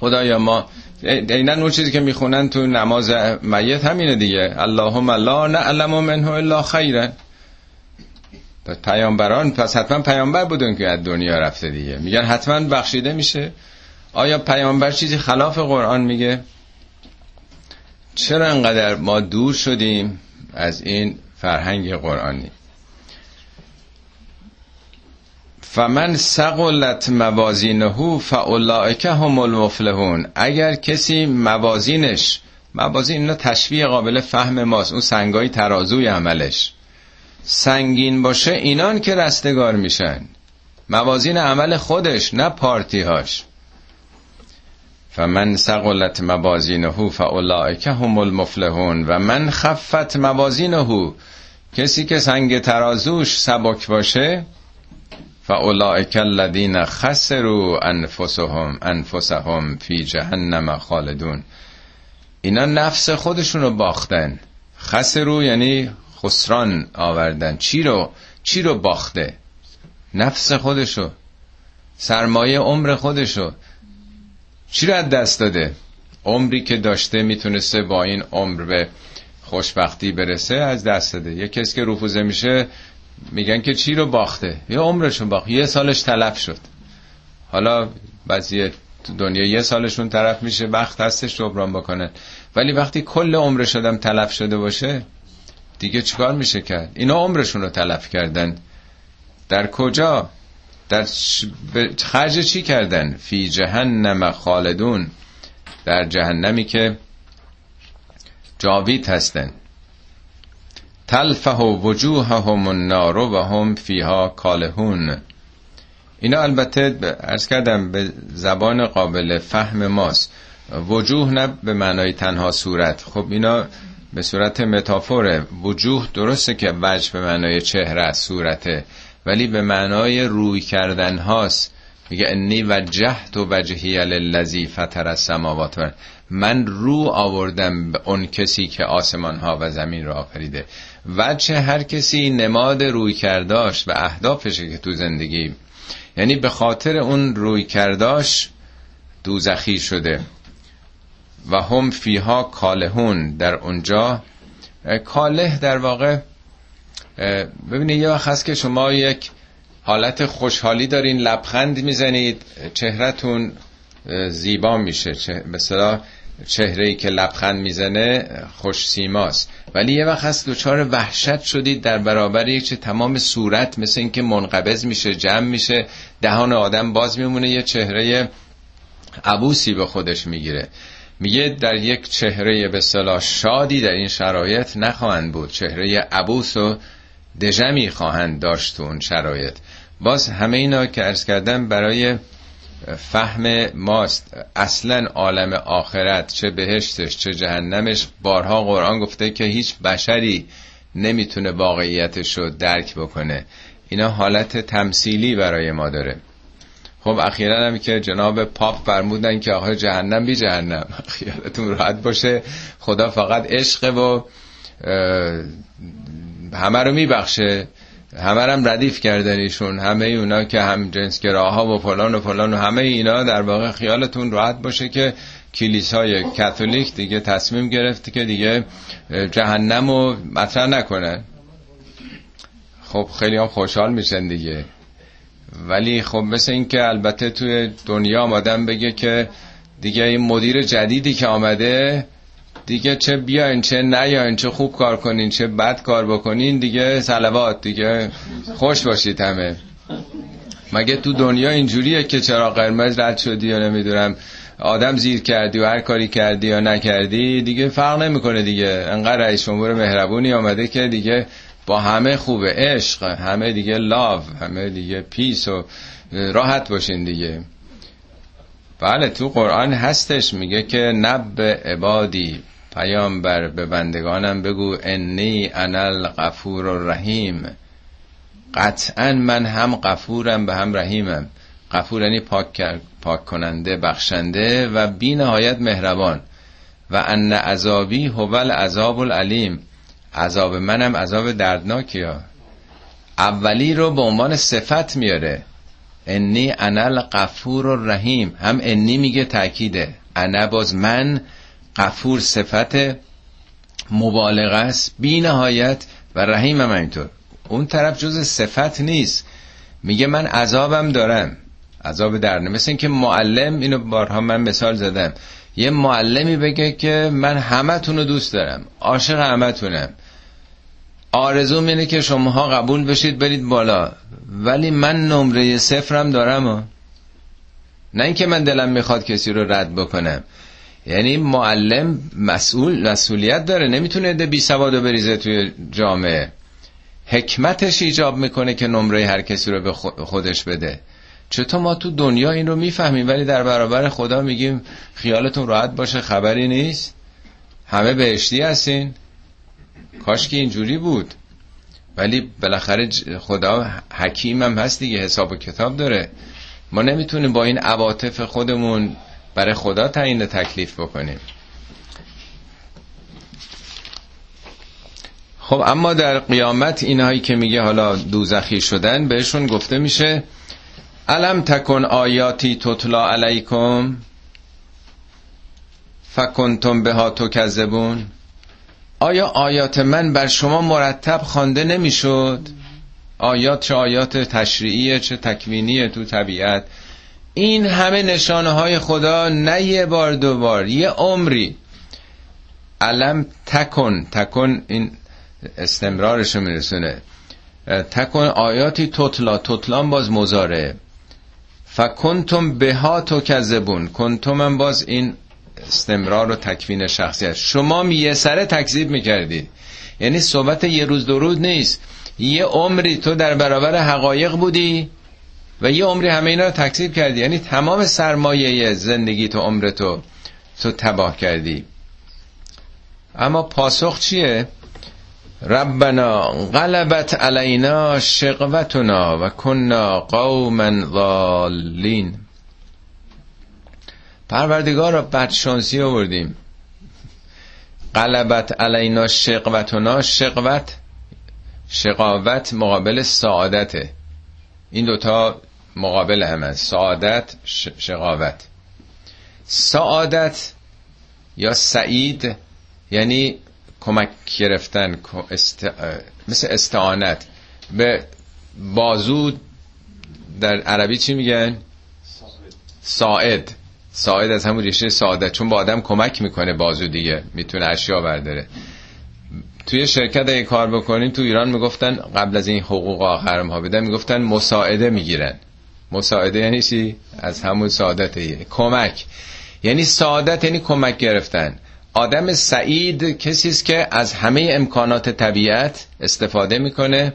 خدایا ما اینا اون چیزی که می‌خونن تو نماز میت همینه دیگه. اللهم لا نعلم منه الا خیرا پیامبران پس حتما پیامبر بودن که از دنیا رفته دیگه. میگن حتما بخشیده میشه. آیا پیامبر چیزی خلاف قرآن میگه؟ چرا انقدر ما دور شدیم از این فرهنگ قرآنی؟ فمن سقلت موازینه فاولائک هم المفلحون. اگر کسی موازینش موازین اینا تشبیه قابل فهم ماست. اون سنگای ترازوی عملش. سنگین باشه اینان که رستگار میشن. موازین عمل خودش نه پارتیهاش. فمن سقلت موازینه فاولائک هم المفلحون. و من خفت موازینه کسی که سنگ ترازوش سبک باشه فاولائک الذین خسروا انفسهم انفسهم فی جهنم خالدون. اینا نفس خودشون رو باختن. خسرو یعنی خسران آوردن. چی رو چی رو باخته؟ نفس خودشو. سرمایه عمر خودشو. چی رو از دست داده؟ عمری که داشته می‌تونسته با این عمر به خوشبختی برسه از دست داده. یه کسی که رفوزه میشه میگن که چی رو باخته؟ یه عمرشون باخت. یه سالش تلف شد. حالا بعضی دنیا یه سالشون طرف میشه وقت هستش جبران بکنن. ولی وقتی کل عمر شدم تلف شده باشه دیگه چیکار میشه کرد؟ اینا عمرشون رو تلف کردن. در کجا؟ در خرج چی کردن؟ فی جهنم خالدون. در جهنمی که جاوید هستن. تلفه وجوههم النار و هم فیها کالهون. اینا البته ارز کردم به زبان قابل فهم ماست. وجوه نه به معنای تنها صورت. خب اینا به صورت متافوره وجوه درسته که وجه به معنای چهره صورته. ولی به معنای روی کردن هاست. میگه انی وجهت و وجهی للذی فطر السماوات من رو آوردم به اون کسی که آسمان ها و زمین را آفریده. وجه هر کسی نماد روی کرداش و اهدافشه که تو زندگی. یعنی به خاطر اون روی کرداش دوزخی شده. و هم فیها کالهون در اونجا. کاله در واقع ببینید یه وقت هست که شما یک حالت خوشحالی دارین لبخند می‌زنید چهرهتون زیبا میشه. مثلا چهره ای که لبخند می‌زنه خوش سیماست. ولی یه وقت هست دچار وحشت شدید در برابر یک چه تمام صورت مثل اینکه منقبض میشه جمع میشه دهان آدم باز میمونه یه چهره عبوسی به خودش می‌گیره. میگه در یک چهره به صلاح شادی در این شرایط نخواهند بود. چهره عبوس و دژمی خواهند داشت تو اون شرایط. باز همه اینا که ارز کردم برای فهم ماست. اصلا عالم آخرت چه بهشتش چه جهنمش بارها قرآن گفته که هیچ بشری نمی‌تونه واقعیتش رو درک بکنه. اینا حالت تمثیلی برای ما داره. خب اخیرا هم که جناب پاپ فرمودن که آخر جهنم بی جهنم. خیالتون راحت باشه. خدا فقط عشق و همه رو میبخشه. همه هم ردیف کردن ایشون. همه اونا که هم جنسگراها و فلان و فلان و همه اینا در واقع خیالتون راحت باشه که کلیسای کاتولیک دیگه تصمیم گرفته که دیگه جهنم رو مطرح نکنن خب خیلی هم خوشحال میشن دیگه. ولی خب مثل این که البته توی دنیا آمدن بگه که دیگه این مدیر جدیدی که آمده دیگه چه بیاین چه نیاین چه خوب کار کنین چه بد کار بکنین دیگه سلوات دیگه خوش باشید همه. مگه تو دنیا اینجوریه که چرا قرمز رد شدی یا نمی‌دونم آدم زیر کردی و هر کاری کردی یا نکردی؟ دیگه فرق نمی‌کنه دیگه. انقدر رئیس جمهور مهربونی آمده که دیگه با همه خوبه عشق همه دیگه لاو همه دیگه پیس و راحت باشین دیگه. بله تو قرآن هستش میگه که نب عبادی پیامبر به بندگانم بگو انی انا الغفور الرحیم. قطعا من هم غفورم به هم رحیمم. غفور یعنی پاک, پاک کننده بخشنده و بی نهایت مهربان. و ان عذابی هو العذاب العلیم. عذاب منم عذاب دردناکی ها. اولی رو به عنوان صفت میاره. انی انا الغفور الرحیم. هم انی میگه تاکیده انا باز من قفور صفت مبالغه است بی نهایت و رحیم هم اینطور اون طرف جز صفت نیست. میگه من عذابم دارم. عذاب درنه مثل اینکه معلم اینو بارها من مثال زدم. یه معلمی بگه که من همه رو دوست دارم. عاشق همه تونم آرزوم اینه که شماها قبول بشید برید بالا. ولی من نمره صفرم دارم. و. نه اینکه من دلم می‌خواد کسی رو رد بکنم. یعنی معلم مسئول مسئولیت داره. نمی‌تونه ده بی سوادو بریزه توی جامعه. حکمتش ایجاب می‌کنه که نمره هر کسی رو به خودش بده. چطور ما تو دنیا این رو می‌فهمیم؟ ولی در برابر خدا میگیم خیالتون راحت باشه خبری نیست. همه بهشتی هستین. کاش که اینجوری بود. ولی بالاخره خدا حکیم هم هست دیگه حساب و کتاب داره. ما نمی‌تونیم با این عواطف خودمون برای خدا تعیین تکلیف بکنیم. خب اما در قیامت اینهایی که میگه حالا دوزخی شدن بهشون گفته میشه علم تکن آیاتی تطلا علیکم فکنتم بها تو کذبون آیا آیات من بر شما مرتب خوانده نمی‌شد؟ آیات چه آیات تشریعیه چه تکوینیه تو طبیعت؟ این همه نشانه های خدا نه یه بار دو بار یه عمری. علم تکن تکن این استمرارش میرسونه. تکن آیاتی تطلا تطلان باز مزاره فکنتم بها تو کذبون کنتم هم باز این استمرار و تکوین شخصیت. شما یه سره تکذیب می‌کردی. یعنی صحبت یه روز دو روز نیست. یه عمری تو در برابر حقایق بودی و یه عمری همه اینا رو تکذیب کردی. یعنی تمام سرمایه زندگی تو عمر تو تو تباه کردی. اما پاسخ چیه؟ ربنا غلبت علینا شقوتنا و کنا قوما ضالین. پروردگار را بدشانسی آوردیم. غلبت علینا شقوتنا شقوت شقاوت مقابل سعادته. این دوتا مقابل همه سعادت شقاوت. سعادت یا سعید یعنی کمک گرفتن مثل استعانت. به بازو در عربی چی میگن؟ ساعد. ساعد از همون ریشه سعادت چون با آدم کمک می‌کنه بازو دیگه می‌تونه اشیا برداره. توی شرکت اگه کار بکنیم تو ایران می‌گفتن قبل از این حقوق آخرم ها بدن می‌گفتن مساعده می‌گیرن. مساعده یعنی چی؟ از همون سعادت کمک. یعنی سعادت یعنی کمک گرفتن. آدم سعید کسی است که از همه امکانات طبیعت استفاده می‌کنه.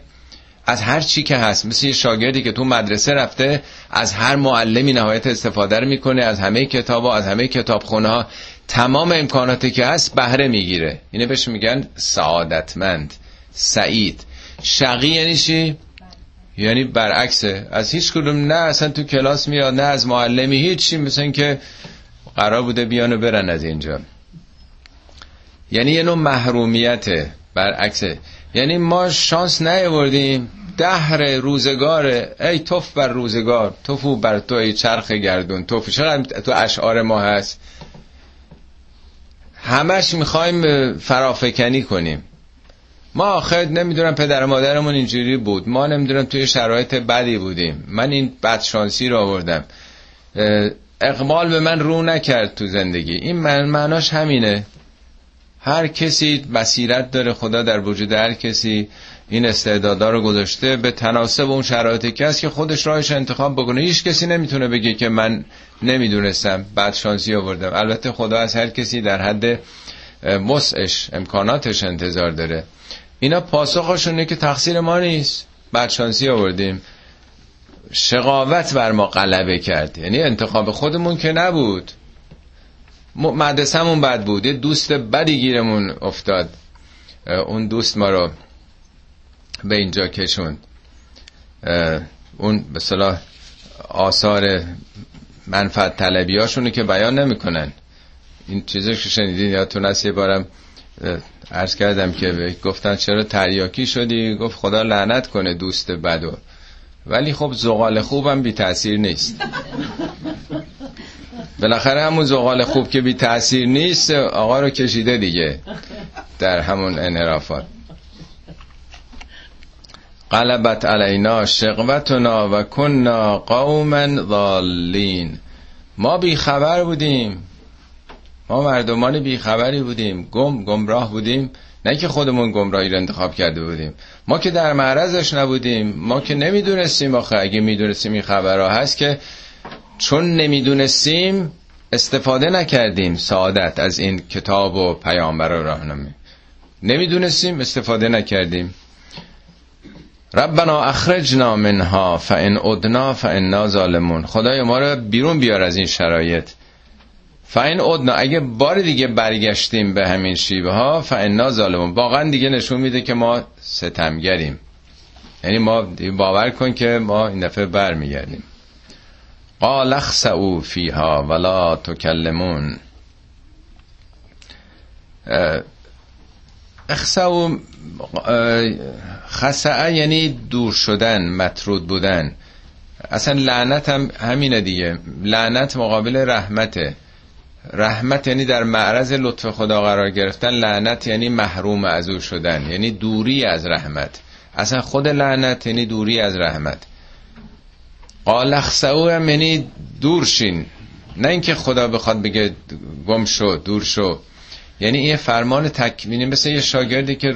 از هر چی که هست مثل یه شاگردی که تو مدرسه رفته از هر معلمی نهایت استفاده رو می‌کنه از همه کتاب و از همه کتابخونه ها تمام امکاناتی که هست بهره می‌گیره. اینه بهش میگن سعادتمند سعید. شقی یعنی چی؟ یعنی برعکسه. از هیچ کدوم نه اصلا تو کلاس میاد نه از معلمی هیچی. مثل که قرار بوده بیان برن از اینجا. یعنی یه نوع محرومیته برعکسه. یعنی ما شانس نیاوردیم. دهر روزگاره. ای توف بر روزگار. توفو بر تو ای چرخ گردون. توف. چقدر تو اشعار ما هست؟ همش می‌خوایم فرافکنی کنیم. ما آخر نمی‌دونم پدر مادرمون اینجوری بود. ما نمی‌دونم توی شرایط بدی بودیم. من این بدشانسی رو آوردم. اقبال به من رو نکرد تو زندگی. این من معناش همینه. هر کسی بصیرت داره خدا در وجود هر کسی این استعدادا رو گذاشته به تناسب اون شرایطی که هست که خودش راهش انتخاب بکنه. هیچ کسی نمی‌تونه بگه که من نمی‌دونستم بعد شانسی آوردم. البته خدا از هر کسی در حد وسعش امکاناتش انتظار داره. اینا پاسخشونه که تقصیر ما نیست. بعد شانسی آوردیم. شقاوت بر ما غلبه کرد. یعنی انتخاب خودمون که نبود. مدرسهمون بد بود. یه دوست بدی گیرمون افتاد. اون دوست ما رو به اینجا کشوند. اون به صلاح آثار منفعت طلبی هاشونو که بیان نمی‌کنن. این چیزی که شنیدین یادتون هست یه بارم عرض کردم که گفتن چرا تریاکی شدی؟ گفت خدا لعنت کنه دوست بدو ولی خب زغال خوبم بی تاثیر نیست. بالاخره همون زغال خوب که بی تاثیر نیست آقا رو کشیده دیگه در همون انحرافات. قلبت علینا شقوتنا و کننا قوما ضالین. ما بی خبر بودیم. ما مردمان بی خبری بودیم. گم گمراه بودیم. نه که خودمون گمراهی رو انتخاب کرده بودیم. ما که در معرضش نبودیم. ما که نمی‌دونستیم آخه. اگه می‌دونستیم این خبرها هست که چون نمی‌دونستیم استفاده نکردیم سعادت از این کتاب و پیامبر و راهنمایی. نمی‌دونستیم استفاده نکردیم. ربنا اخرجنا منها فان ادنا فانا ظالمون. خدای ما رو بیرون بیار از این شرایط. فاین ادنا اگه بار دیگه برگشتیم به همین شیبه ها فانا ظالمون. واقعا دیگه نشون میده که ما ستمگریم. یعنی ما باور کن که ما این دفعه برمیگردیم. قال اخسعوا فیها ولا تکلمون. اخسعوا خسعه یعنی دور شدن مطرود بودن. اصلا لعنت هم همینه دیگه. لعنت مقابل رحمته. رحمت یعنی در معرض لطف خدا قرار گرفتن. لعنت یعنی محروم از او شدن یعنی دوری از رحمت. اصلا خود لعنت یعنی دوری از رحمت. قال اخسعو یعنی دور شین. نه اینکه خدا بخواد بگه گم شو دور شو. یعنی این فرمان تکوینی مثل یه شاگردی که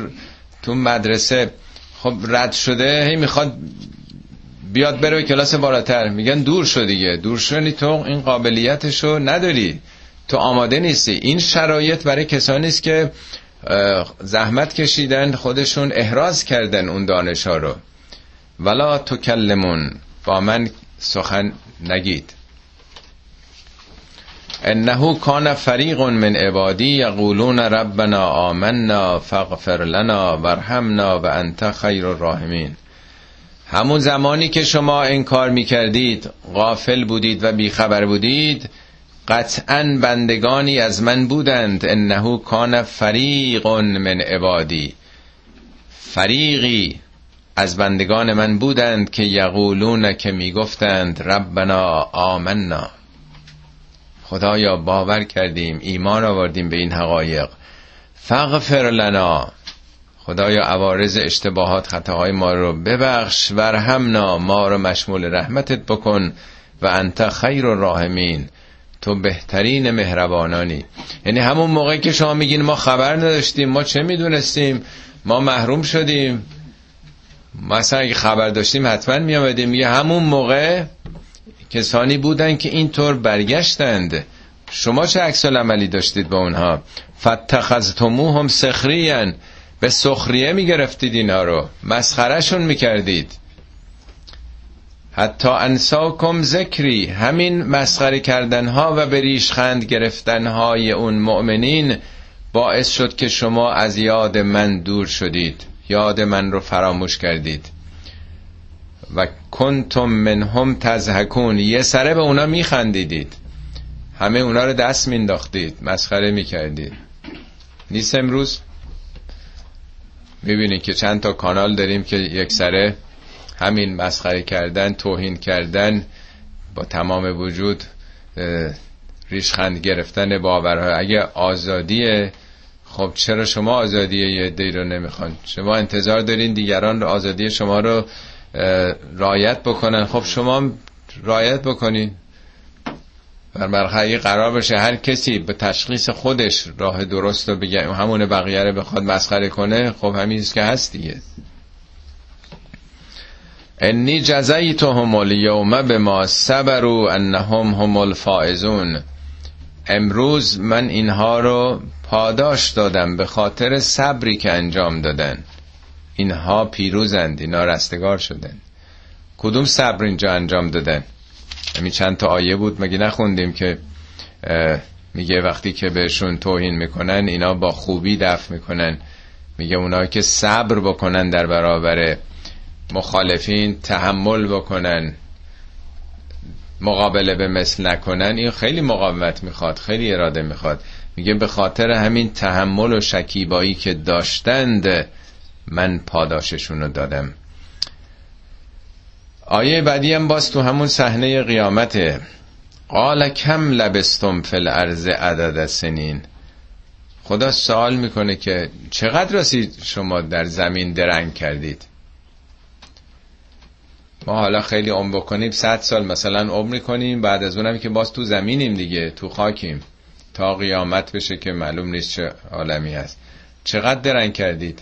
تو مدرسه خب رد شده هی می‌خواد بیاد بره به کلاس بالاتر. میگن دور شو دیگه. دور شو یعنی تو این قابلیتشو نداری. تو آماده نیستی. این شرایط برای کسانی است که زحمت کشیدن خودشون احراز کردن اون دانش ها رو. ولا تکلمون. با من سخن نگید. انه کان فریق من عبادی یقولون ربنا آمنا فاغفر لنا ورحمنا و انت خیر الراحمین. همون زمانی که شما انکار می‌کردید غافل بودید و بیخبر بودید قطعا بندگانی از من بودند. انه کان فریق من عبادی. فریقی از بندگان من بودند که یقولون که می‌گفتند ربنا آمنا. خدایا باور کردیم ایمان آوردیم به این حقایق. فغفر لنا. خدایا عوارض اشتباهات خطاهای ما رو ببخش ورحمنا ما رو مشمول رحمتت بکن و انت خیر الراحمین. تو بهترین مهربانانی. یعنی همون موقعی که شما میگین ما خبر نداشتیم ما چه می‌دونستیم؟ ما محروم شدیم. مثلا اگه خبر داشتیم حتما میامدیم میگه همون موقع کسانی بودن که اینطور برگشتند. شما چه عکس عملی داشتید با اونها؟ فتخذتموهم سخریان به سخریه می‌گرفتید اینا رو. مسخرهشون می‌کردید. حتی انساکم ذکری. همین مسخره کردنها و به ریشخند گرفتنهای اون مؤمنین باعث شد که شما از یاد من دور شدید. یاد من رو فراموش کردید. و کنتم منهم تزهکون یه سره به اونا میخندیدید. همه اونا رو دست مینداختید مسخره می‌کردید. نیست امروز؟ می‌بینید که چند تا کانال داریم که یک سره همین مسخره کردن توهین کردن با تمام وجود ریشخند گرفتن باورها. اگه آزادیه خب چرا شما آزادی یه دی رو نمی‌خوان؟ شما انتظار دارین دیگران رو آزادی شما رو رایت بکنن. خب شما رایت بکنین. بر مرخعی قرار بشه هر کسی به تشخیص خودش راه درست رو بگه. همون بقیه رو بخواد مسخره کنه خب همین که هست دیگه. انی جزیتهم الیوم ما صبروا انهم هم الفائزون. امروز من اینها رو پاداش دادم به خاطر صبری که انجام دادن. اینها پیروزند اینا رستگار شدن. کدوم صبر اینجا انجام دادن؟ همین چند تا آیه بود مگه نخوندیم که میگه وقتی که بهشون توهین می‌کنن اینا با خوبی دفع می‌کنن. میگه اونا که صبر بکنن در برابر مخالفین تحمل بکنن. مقابله به مثل نکنن این خیلی مقاومت می‌خواد خیلی اراده می‌خواد. میگه به خاطر همین تحمل و شکیبایی که داشتند من پاداششون رو دادم. آیه بعدی هم باز تو همون صحنه قیامته. قال کم لبستم فی الارض عدد سنین. خدا سوال می‌کنه که چقدر رسید شما در زمین درنگ کردید؟ ما حالا خیلی عمر بکنیم صد سال مثلا عمر کنیم بعد از اونم که باز تو زمینیم دیگه تو خاکیم. تا قیامت بشه که معلوم نیست چه عالمی هست چقدر درنگ کردید؟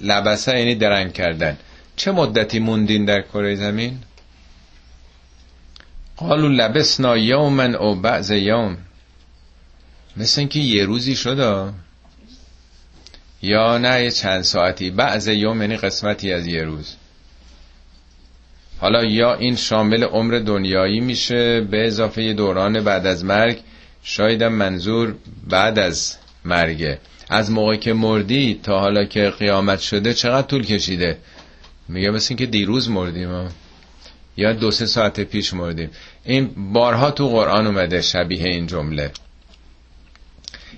لبسه یعنی درنگ کردن. چه مدتی موندین در کره زمین؟ قالو لبسنا یومن او بعض یوم. مثل اینکه یه روزی شده. یا نه یه چند ساعتی. بعض یوم یعنی قسمتی از یه روز. حالا یا این شامل عمر دنیایی میشه به اضافه دوران بعد از مرگ. شایدم منظور بعد از مرگه. از موقع که مردی تا حالا که قیامت شده چقدر طول کشیده؟ میگه مثل که دیروز مردیم. یا دو سه ساعت پیش مردیم. این بارها تو قرآن اومده شبیه این جمله.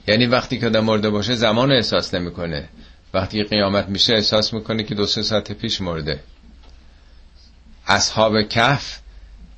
یعنی وقتی که آدم مرده باشه زمان احساس نمی‌کنه. وقتی قیامت میشه احساس می‌کنه که دو سه ساعت پیش مرده. اصحاب کف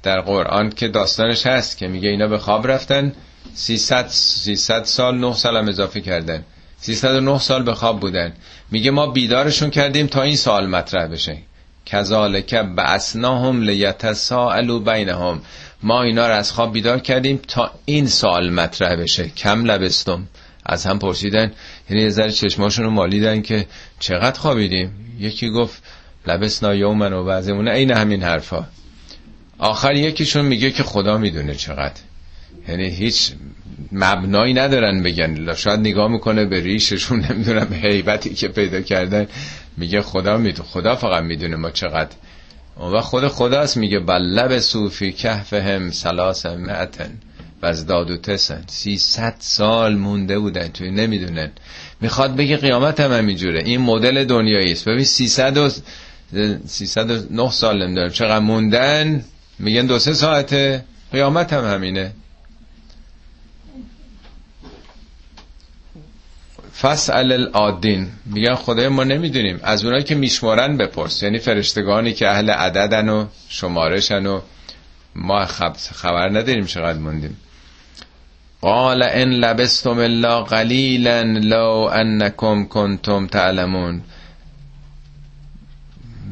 در قرآن که داستانش هست که میگه اینا به خواب رفتن 300 300 سال 9 سال هم اضافه کردن. 309 سال به خواب بودن. میگه ما بیدارشون کردیم تا این سوال مطرح بشه. کذالک بعثناهم لیتساءلوا بینهم. ما اینا رو از خواب بیدار کردیم تا این سوال مطرح بشه. کم لبستم. از هم پرسیدن. یعنی یه ذره چشماشون رو مالیدن که چقدر خوابیدیم؟ یکی گفت لبسنا یومن و بعضمون. این همین حرفا. آخر یکیشون میگه که خدا می‌دونه چقدر. یعنی هیچ مبنایی ندارن بگن. شاید نگاه می‌کنه به ریششون نمی‌دونم حیبتی که پیدا کردن. میگه خدا می‌دونه خدا فقط می‌دونه ما چقدر. و خود خداست میگه بلب صوفی کهفهم سلاس معتن و از داد و تسن. ست سال مونده بودن توی نمی‌دونن. می‌خواد بگه قیامت هم همینجوره. این مدل دنیایی است. ببین 300 و 309 سال نمی‌دونم چقدر موندن. میگن دو سه ساعته. قیامت هم همینه. فسأل العادین میگن خدای ما نمی‌دونیم. از اونایی که میشمارن بپرس. یعنی فرشتگانی که اهل عددن و شمارشن و ما خبر نداریم چقدر موندیم. قال ان لبستم الا قلیلا لو انکم کنتم تعلمون.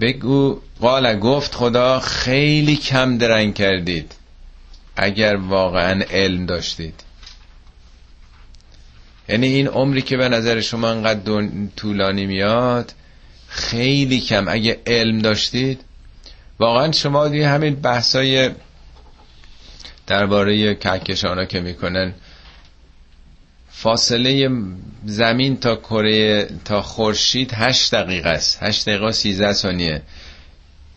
بگو قال گفت خدا خیلی کم درنگ کردید. اگر واقعا علم داشتید. یعنی این عمری که به نظر شما انقدر طولانی میاد خیلی کم. اگه علم داشتید واقعا شما دیگه همین بحثای درباره کهکشان که می‌کنن فاصله زمین تا کره تا خورشید 8 دقیقه است. 8 دقیقه 13 ثانیه.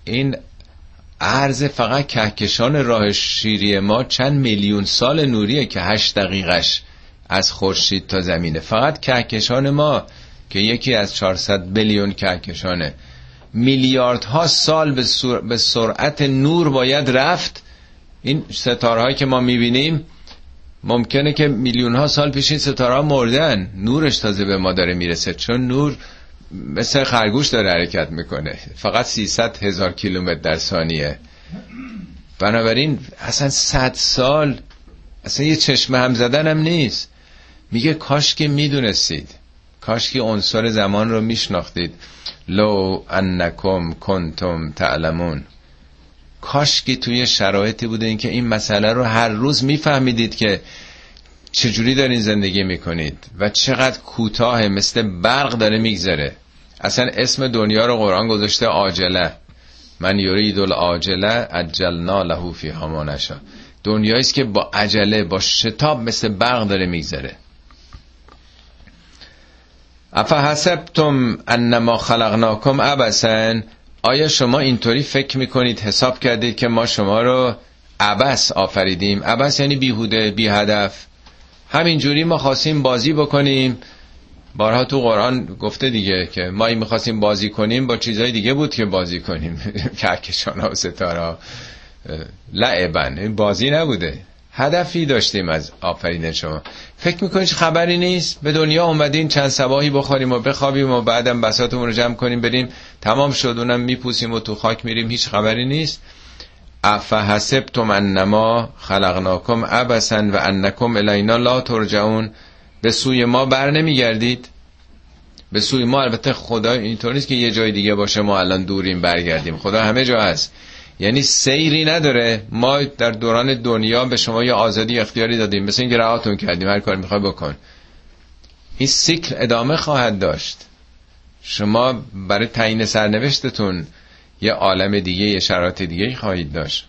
این عرض فقط کهکشان راه شیری ما چند میلیون سال نوریه که 8 دقیقش از خورشید تا زمینه. فقط کهکشان ما که یکی از 400 بیلیون کهکشانه میلیاردها سال به, به سرعت نور باید رفت. این ستاره هایی که ما می‌بینیم ممکنه که میلیون ها سال پیش این ستاره مردن. نورش تازه به ما داره می‌رسه چون نور مثل خرگوش داره حرکت می‌کنه. فقط 300 هزار کیلومتر در ثانیه. بنابراین اصلا 100 سال اصلا یه چشم هم زدن هم نیست. میگه کاش که می‌دونستید. کاش که عنصر زمان رو میشناختید. لو انکم کنتم تعلمون. کاش که توی شرایطی بودین که این مسئله رو هر روز میفهمیدید که چجوری دارین زندگی می‌کنید و چقدر کوتاه مثل برق داره میگذره. اصلا اسم دنیا رو قرآن گذاشته عاجله. من یرید العاجله اجلنا له فیها ما نشا دنیایی که با عجله با شتاب مثل برق داره میگذره. افحسبتم انما خلقناکم عبسن آیا شما اینطوری فکر می‌کنید حساب کردید که ما شما رو عبس آفریدیم؟ عبس یعنی بیهوده بی هدف همینجوری ما خواستیم بازی بکنیم. بارها تو قرآن گفته دیگه که ما این می‌خواستیم بازی کنیم با چیزهای دیگه بود که بازی کنیم. کهکشان ها و ستاره لعبن. بازی نبوده. هدفی داشتیم از آفرین شما. فکر می‌کنید خبری نیست؟ به دنیا اومدین چند سباهی بخوریم و بخوابیم و بعدم بساتمون رو جمع کنیم بریم. تمام شد اونم میپوسیم و تو خاک میریم. هیچ خبری نیست. افحسبتم انما خلقناکم عبسا و انکم الینا لا ترجعون. به سوی ما بر نمیگردید. به سوی ما البته خدا اینطور نیست که یه جای دیگه باشه ما الان دوریم برگردیم. خدا همه جا هست. یعنی سیری نداره. ما در دوران دنیا به شما یه آزادی اختیاری دادیم. مثل اینکه رهاتون کردیم. هر کار می‌خوای بکن. این سیکل ادامه خواهد داشت. شما برای تعیین سرنوشتتون یه عالم دیگه یه شرایط دیگه خواهید داشت.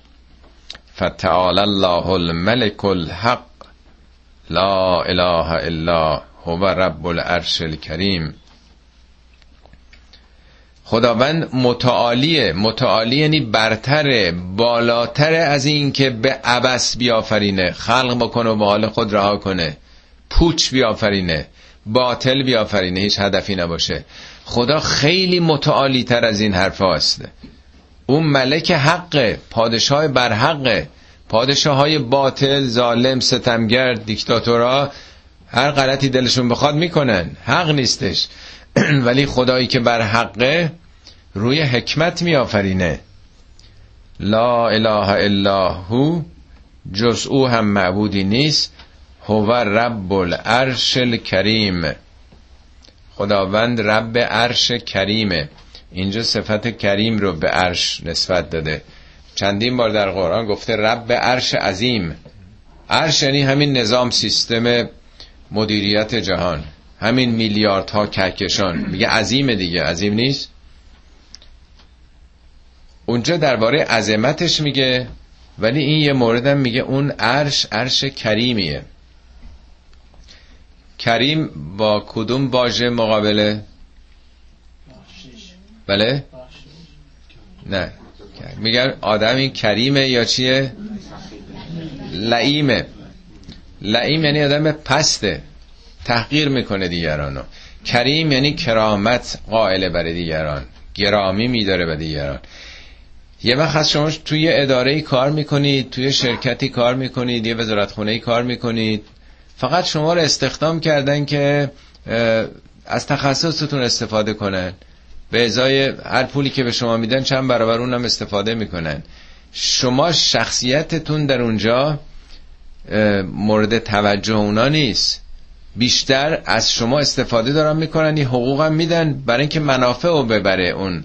فتعال الله الملك الحق. لا اله الا هو رب العرش الكریم خداوند متعالیه. متعالی یعنی برتره بالاتره از این که به عبس بیافرینه. خلق بکنه و به حال خود رها کنه. پوچ بیافرینه. باطل بیافرینه. هیچ هدفی نباشه. خدا خیلی متعالی تر از این حرف هاست. اون ملک حقه. پادشاه برحقه پادشاه های باطل ظالم ستمگر دیکتاتورا هر غلطی دلشون بخواد می‌کنن. حق نیستش. ولی خدایی که بر حقه روی حکمت میآفرینه. لا اله الا هو جز او هم معبودی نیست هو رب العرش الکریم. خداوند رب عرش کریمه. اینجا صفت کریم رو به عرش نسبت داده. چندین بار در قرآن گفته رب عرش عظیم. عرش یعنی همین نظام سیستم مدیریت جهان. همین میلیاردها کهکشان. میگه عظیم دیگه. عظیم نیست؟ اونجا درباره عظمتش میگه ولی این یه موردم میگه اون عرش عرش کریمیه. کریم با کدوم واژه مقابله؟ بله؟ نه. میگن آدمی کریمه یا چیه؟ لعیمه. لعیم یعنی آدم پسته. تحقیر می‌کنه دیگرانو. کریم یعنی کرامت قائل برای دیگران. گرامی میداره به دیگران. یه وقت شما توی اداره کار می‌کنید توی شرکتی کار می‌کنید یه وزارت خونه کار می‌کنید. فقط شما رو استخدام کردن که از تخصصتون استفاده کنن. به ازای هر پولی که به شما میدن چند برابر اونم استفاده می‌کنن. شما شخصیتتون در اونجا مورد توجه اونا نیست. بیشتر از شما استفاده دارن می‌کنن این حقوق هم میدن برای اینکه منافع رو ببره اون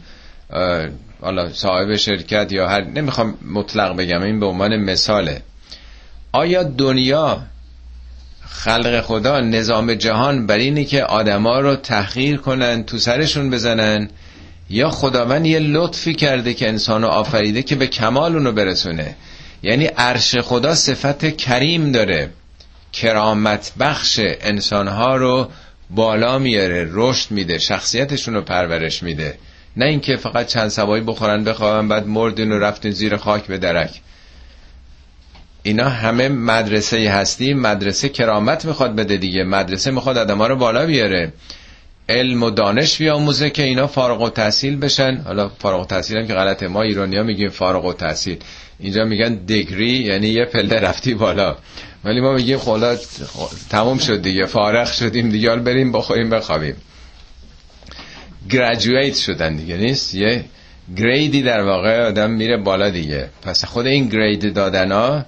حالا صاحب شرکت یا هر نمی‌خوام مطلق بگم این به عنوان مثاله. آیا دنیا خلق خدا نظام جهان بر اینه که آدما رو تحقیر کنن تو سرشون بزنن؟ یا خداوند یه لطفی کرده که انسانو آفریده که به کمال اونو برسونه؟ یعنی عرش خدا صفت کریم داره. کرامت بخش انسانها رو بالا میاره رشد میده شخصیتشون رو پرورش میده. نه اینکه فقط چند سوایی بخورن بخوابن بعد مردین و رفتین زیر خاک به درک. اینا همه مدرسه هستی مدرسه کرامت می‌خواد بده دیگه. مدرسه می‌خواد آدم رو بالا بیاره. علم و دانش بیاموزه که اینا فارغ و تحصیل بشن. حالا فارغ و تحصیل هم که غلطه. ما ایرانی ها میگیم فارغ و تحصیل اینجا میگن دیگری یعنی یه پله رفتی بالا. ولی ما میگیم خلا تموم شد دیگه فارغ شدیم دیگه بریم بخوریم بخوابیم. گریجویت شدن دیگه نیست؟ یه گریدی در واقع آدم میره بالا دیگه. پس خود این گرید دادن ها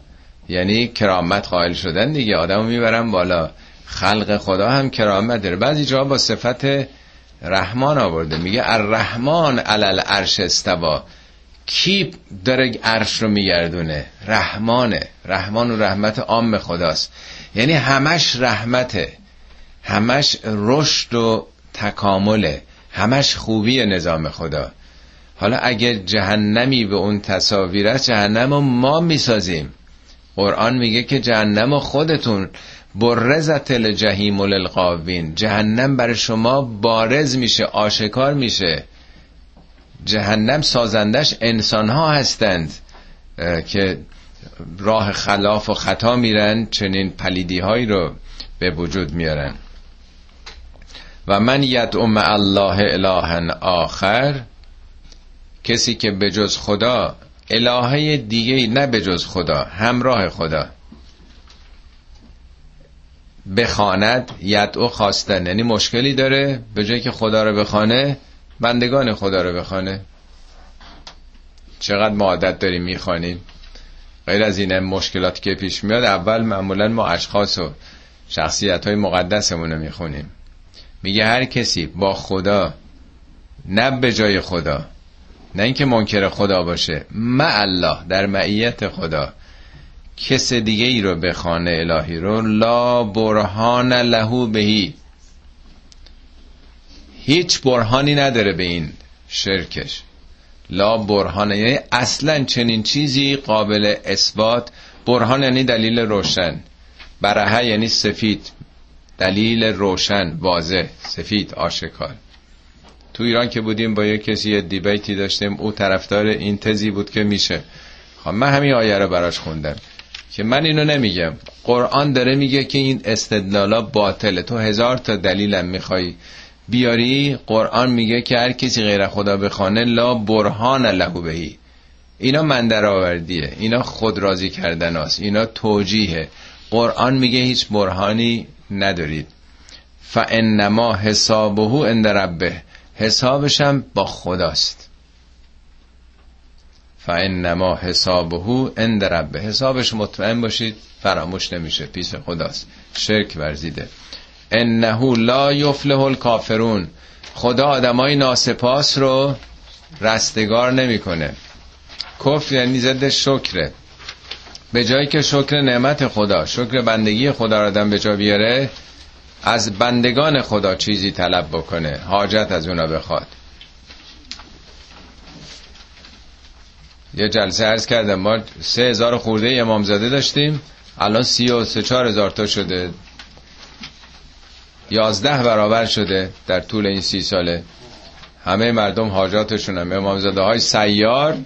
یعنی کرامت قائل شدن دیگه آدم می‌برن بالا. خلق خدا هم کرامت داره. بعضی جا با صفت رحمان آورده میگه الرحمن علل عرش استوا کی داره عرش رو میگردونه؟ رحمانه. رحمان و رحمت عام خداست. یعنی همش رحمته. همش رشد و تکامله. همش خوبی نظام خدا. حالا اگه جهنمی به اون تصاویر است جهنم رو ما می‌سازیم. قرآن میگه که جهنم خودتون. برزت الجحیم للقاوین جهنم برای شما بارز میشه آشکار میشه. جهنم سازندش انسان ها هستند که راه خلاف و خطا میرن چنین پلیدی هایی رو به وجود میارن. و من یدعو الله الها آخر کسی که به جز خدا الهه دیگه نه به جز خدا همراه خدا بخواند یدعو خواستن. یعنی مشکلی داره به جای که خدا رو بخوانه بندگان خدا رو بخوانه. چقدر ما عادت داریم می‌خوانیم. غیر از این مشکلاتی که پیش میاد اول معمولا ما اشخاص و شخصیت های مقدسمون رو می‌خونیم. میگه هر کسی با خدا نه به جای خدا نه اینکه منکر خدا باشه مع الله در معیت خدا کس دیگه ای رو به خانه الهی رو لا برهان لهو بهی. هیچ برهانی نداره به این شرکش. لا برهان یعنی اصلا چنین چیزی قابل اثبات. برهان یعنی دلیل روشن. برهه یعنی سفید. دلیل روشن واضح سفید آشکار. تو ایران که بودیم با یه کسی یه دیبیتی داشتیم او طرفدار این تزی بود که میشه. خب من همین آیه رو براش خوندم که من اینو نمیگم. قرآن داره میگه که این استدلالا باطله. تو هزار تا دلیلم می‌خوای بیاری؟ قرآن میگه که هر کسی غیر خدا بخوانه لا برهان له بهی. اینا من آوردیه اینا خود راضی کردن است اینا توجیهه. قرآن میگه هیچ برهانی ندارید. فانما حسابه عند ربه. حسابش هم با خداست. فانما حسابه عند ربه. حسابش مطمئن باشید فراموش نمیشه. پیش خداست. شرک ورزیده. انه لا یفلح الکافرون. خدا آدمای ناسپاس رو رستگار نمی‌کنه. کفر یعنی ضد شکره. به جایی که شکر نعمت خدا شکر بندگی خدا را آدم به جا بیاره از بندگان خدا چیزی طلب بکنه. حاجت از اونا بخواد. یه جلسه عرض کردم. ما سه هزار خورده امامزاده داشتیم. الان سی و سه چار هزار تا شده. یازده برابر شده در طول این سی ساله. همه مردم حاجاتشون هم. امامزاده های سیار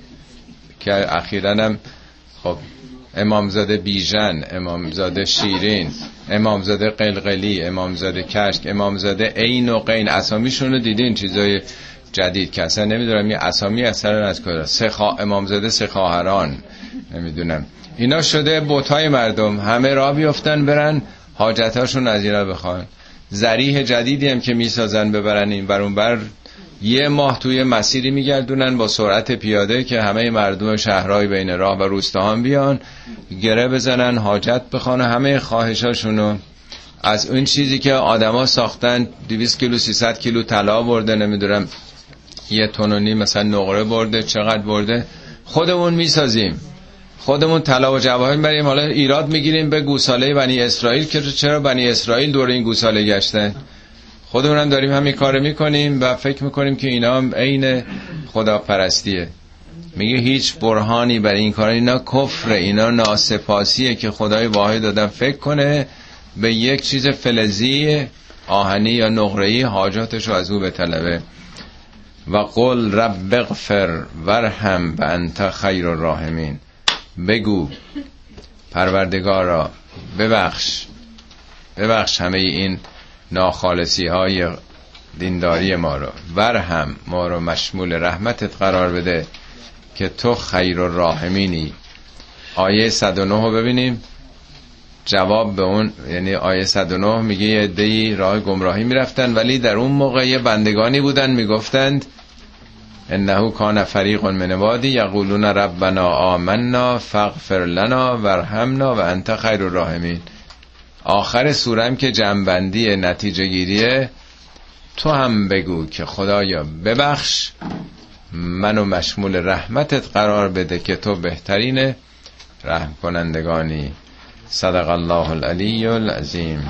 که اخیرا هم خب امامزاده بیژن امامزاده شیرین امامزاده قلقلی امامزاده کشک امامزاده عین و قین. اسامیشون رو دیدین چیزای جدید که اصلا نمی‌دونم یه اسامی اثر از کجا. سخا امامزاده سخاهران. نمی‌دونم. اینا شده بوتای مردم. همه را بیفتن برن حاجتاشون از اینا بخوان. زریح جدیدی هم که می‌سازن ببرن این برون بر یه ماه توی مسیری میگردونن با سرعت پیاده که همه مردم شهرهای بین راه و روستاهان بیان گره بزنن حاجت بخوان همه خواهشاشونو. از اون چیزی که آدما ساختن 200 کیلو 300 کیلو طلا برده نمی‌دونم یه تونونی مثلا نقره برده چقدر برده خودمون می‌سازیم. خودمون طلا و جواهر بریم حالا ایراد می‌گیریم به گوساله بنی اسرائیل که چرا بنی اسرائیل دور این گوساله گشتن خودمون هم داریم همین کار می‌کنیم و فکر می‌کنیم که اینا هم عین خدا پرستیه میگه هیچ برهانی برای این کار اینا کفر اینا ناسپاسیه که خدای واحد دادن فکر کنه به یک چیز فلزی آهنی یا نقره‌ای حاجاتش رو از او طلبه و قل رب اغفر ورحم و انت خیر الراحمین. بگو. پروردگارا ببخش. ببخش همه این ناخالصی های دینداری ما رو. ورهم ما رو مشمول رحمتت قرار بده که تو خیر و راهمینی آیه 109 رو ببینیم. جواب به اون یعنی آیه 109 میگه یه دی راه گمراهی می‌رفتن ولی در اون موقع یه بندگانی بودن می‌گفتند انه کان فریق من عبادی یقولون ربنا آمنا فاغفر لنا ورحمنا و انت خیر الراحمین. آخر سورم که جنبندی نتیجه گیریه تو هم بگو که خدایا ببخش منو مشمول رحمتت قرار بده که تو بهترین رحم کنندگانی صدق الله العلی العظیم.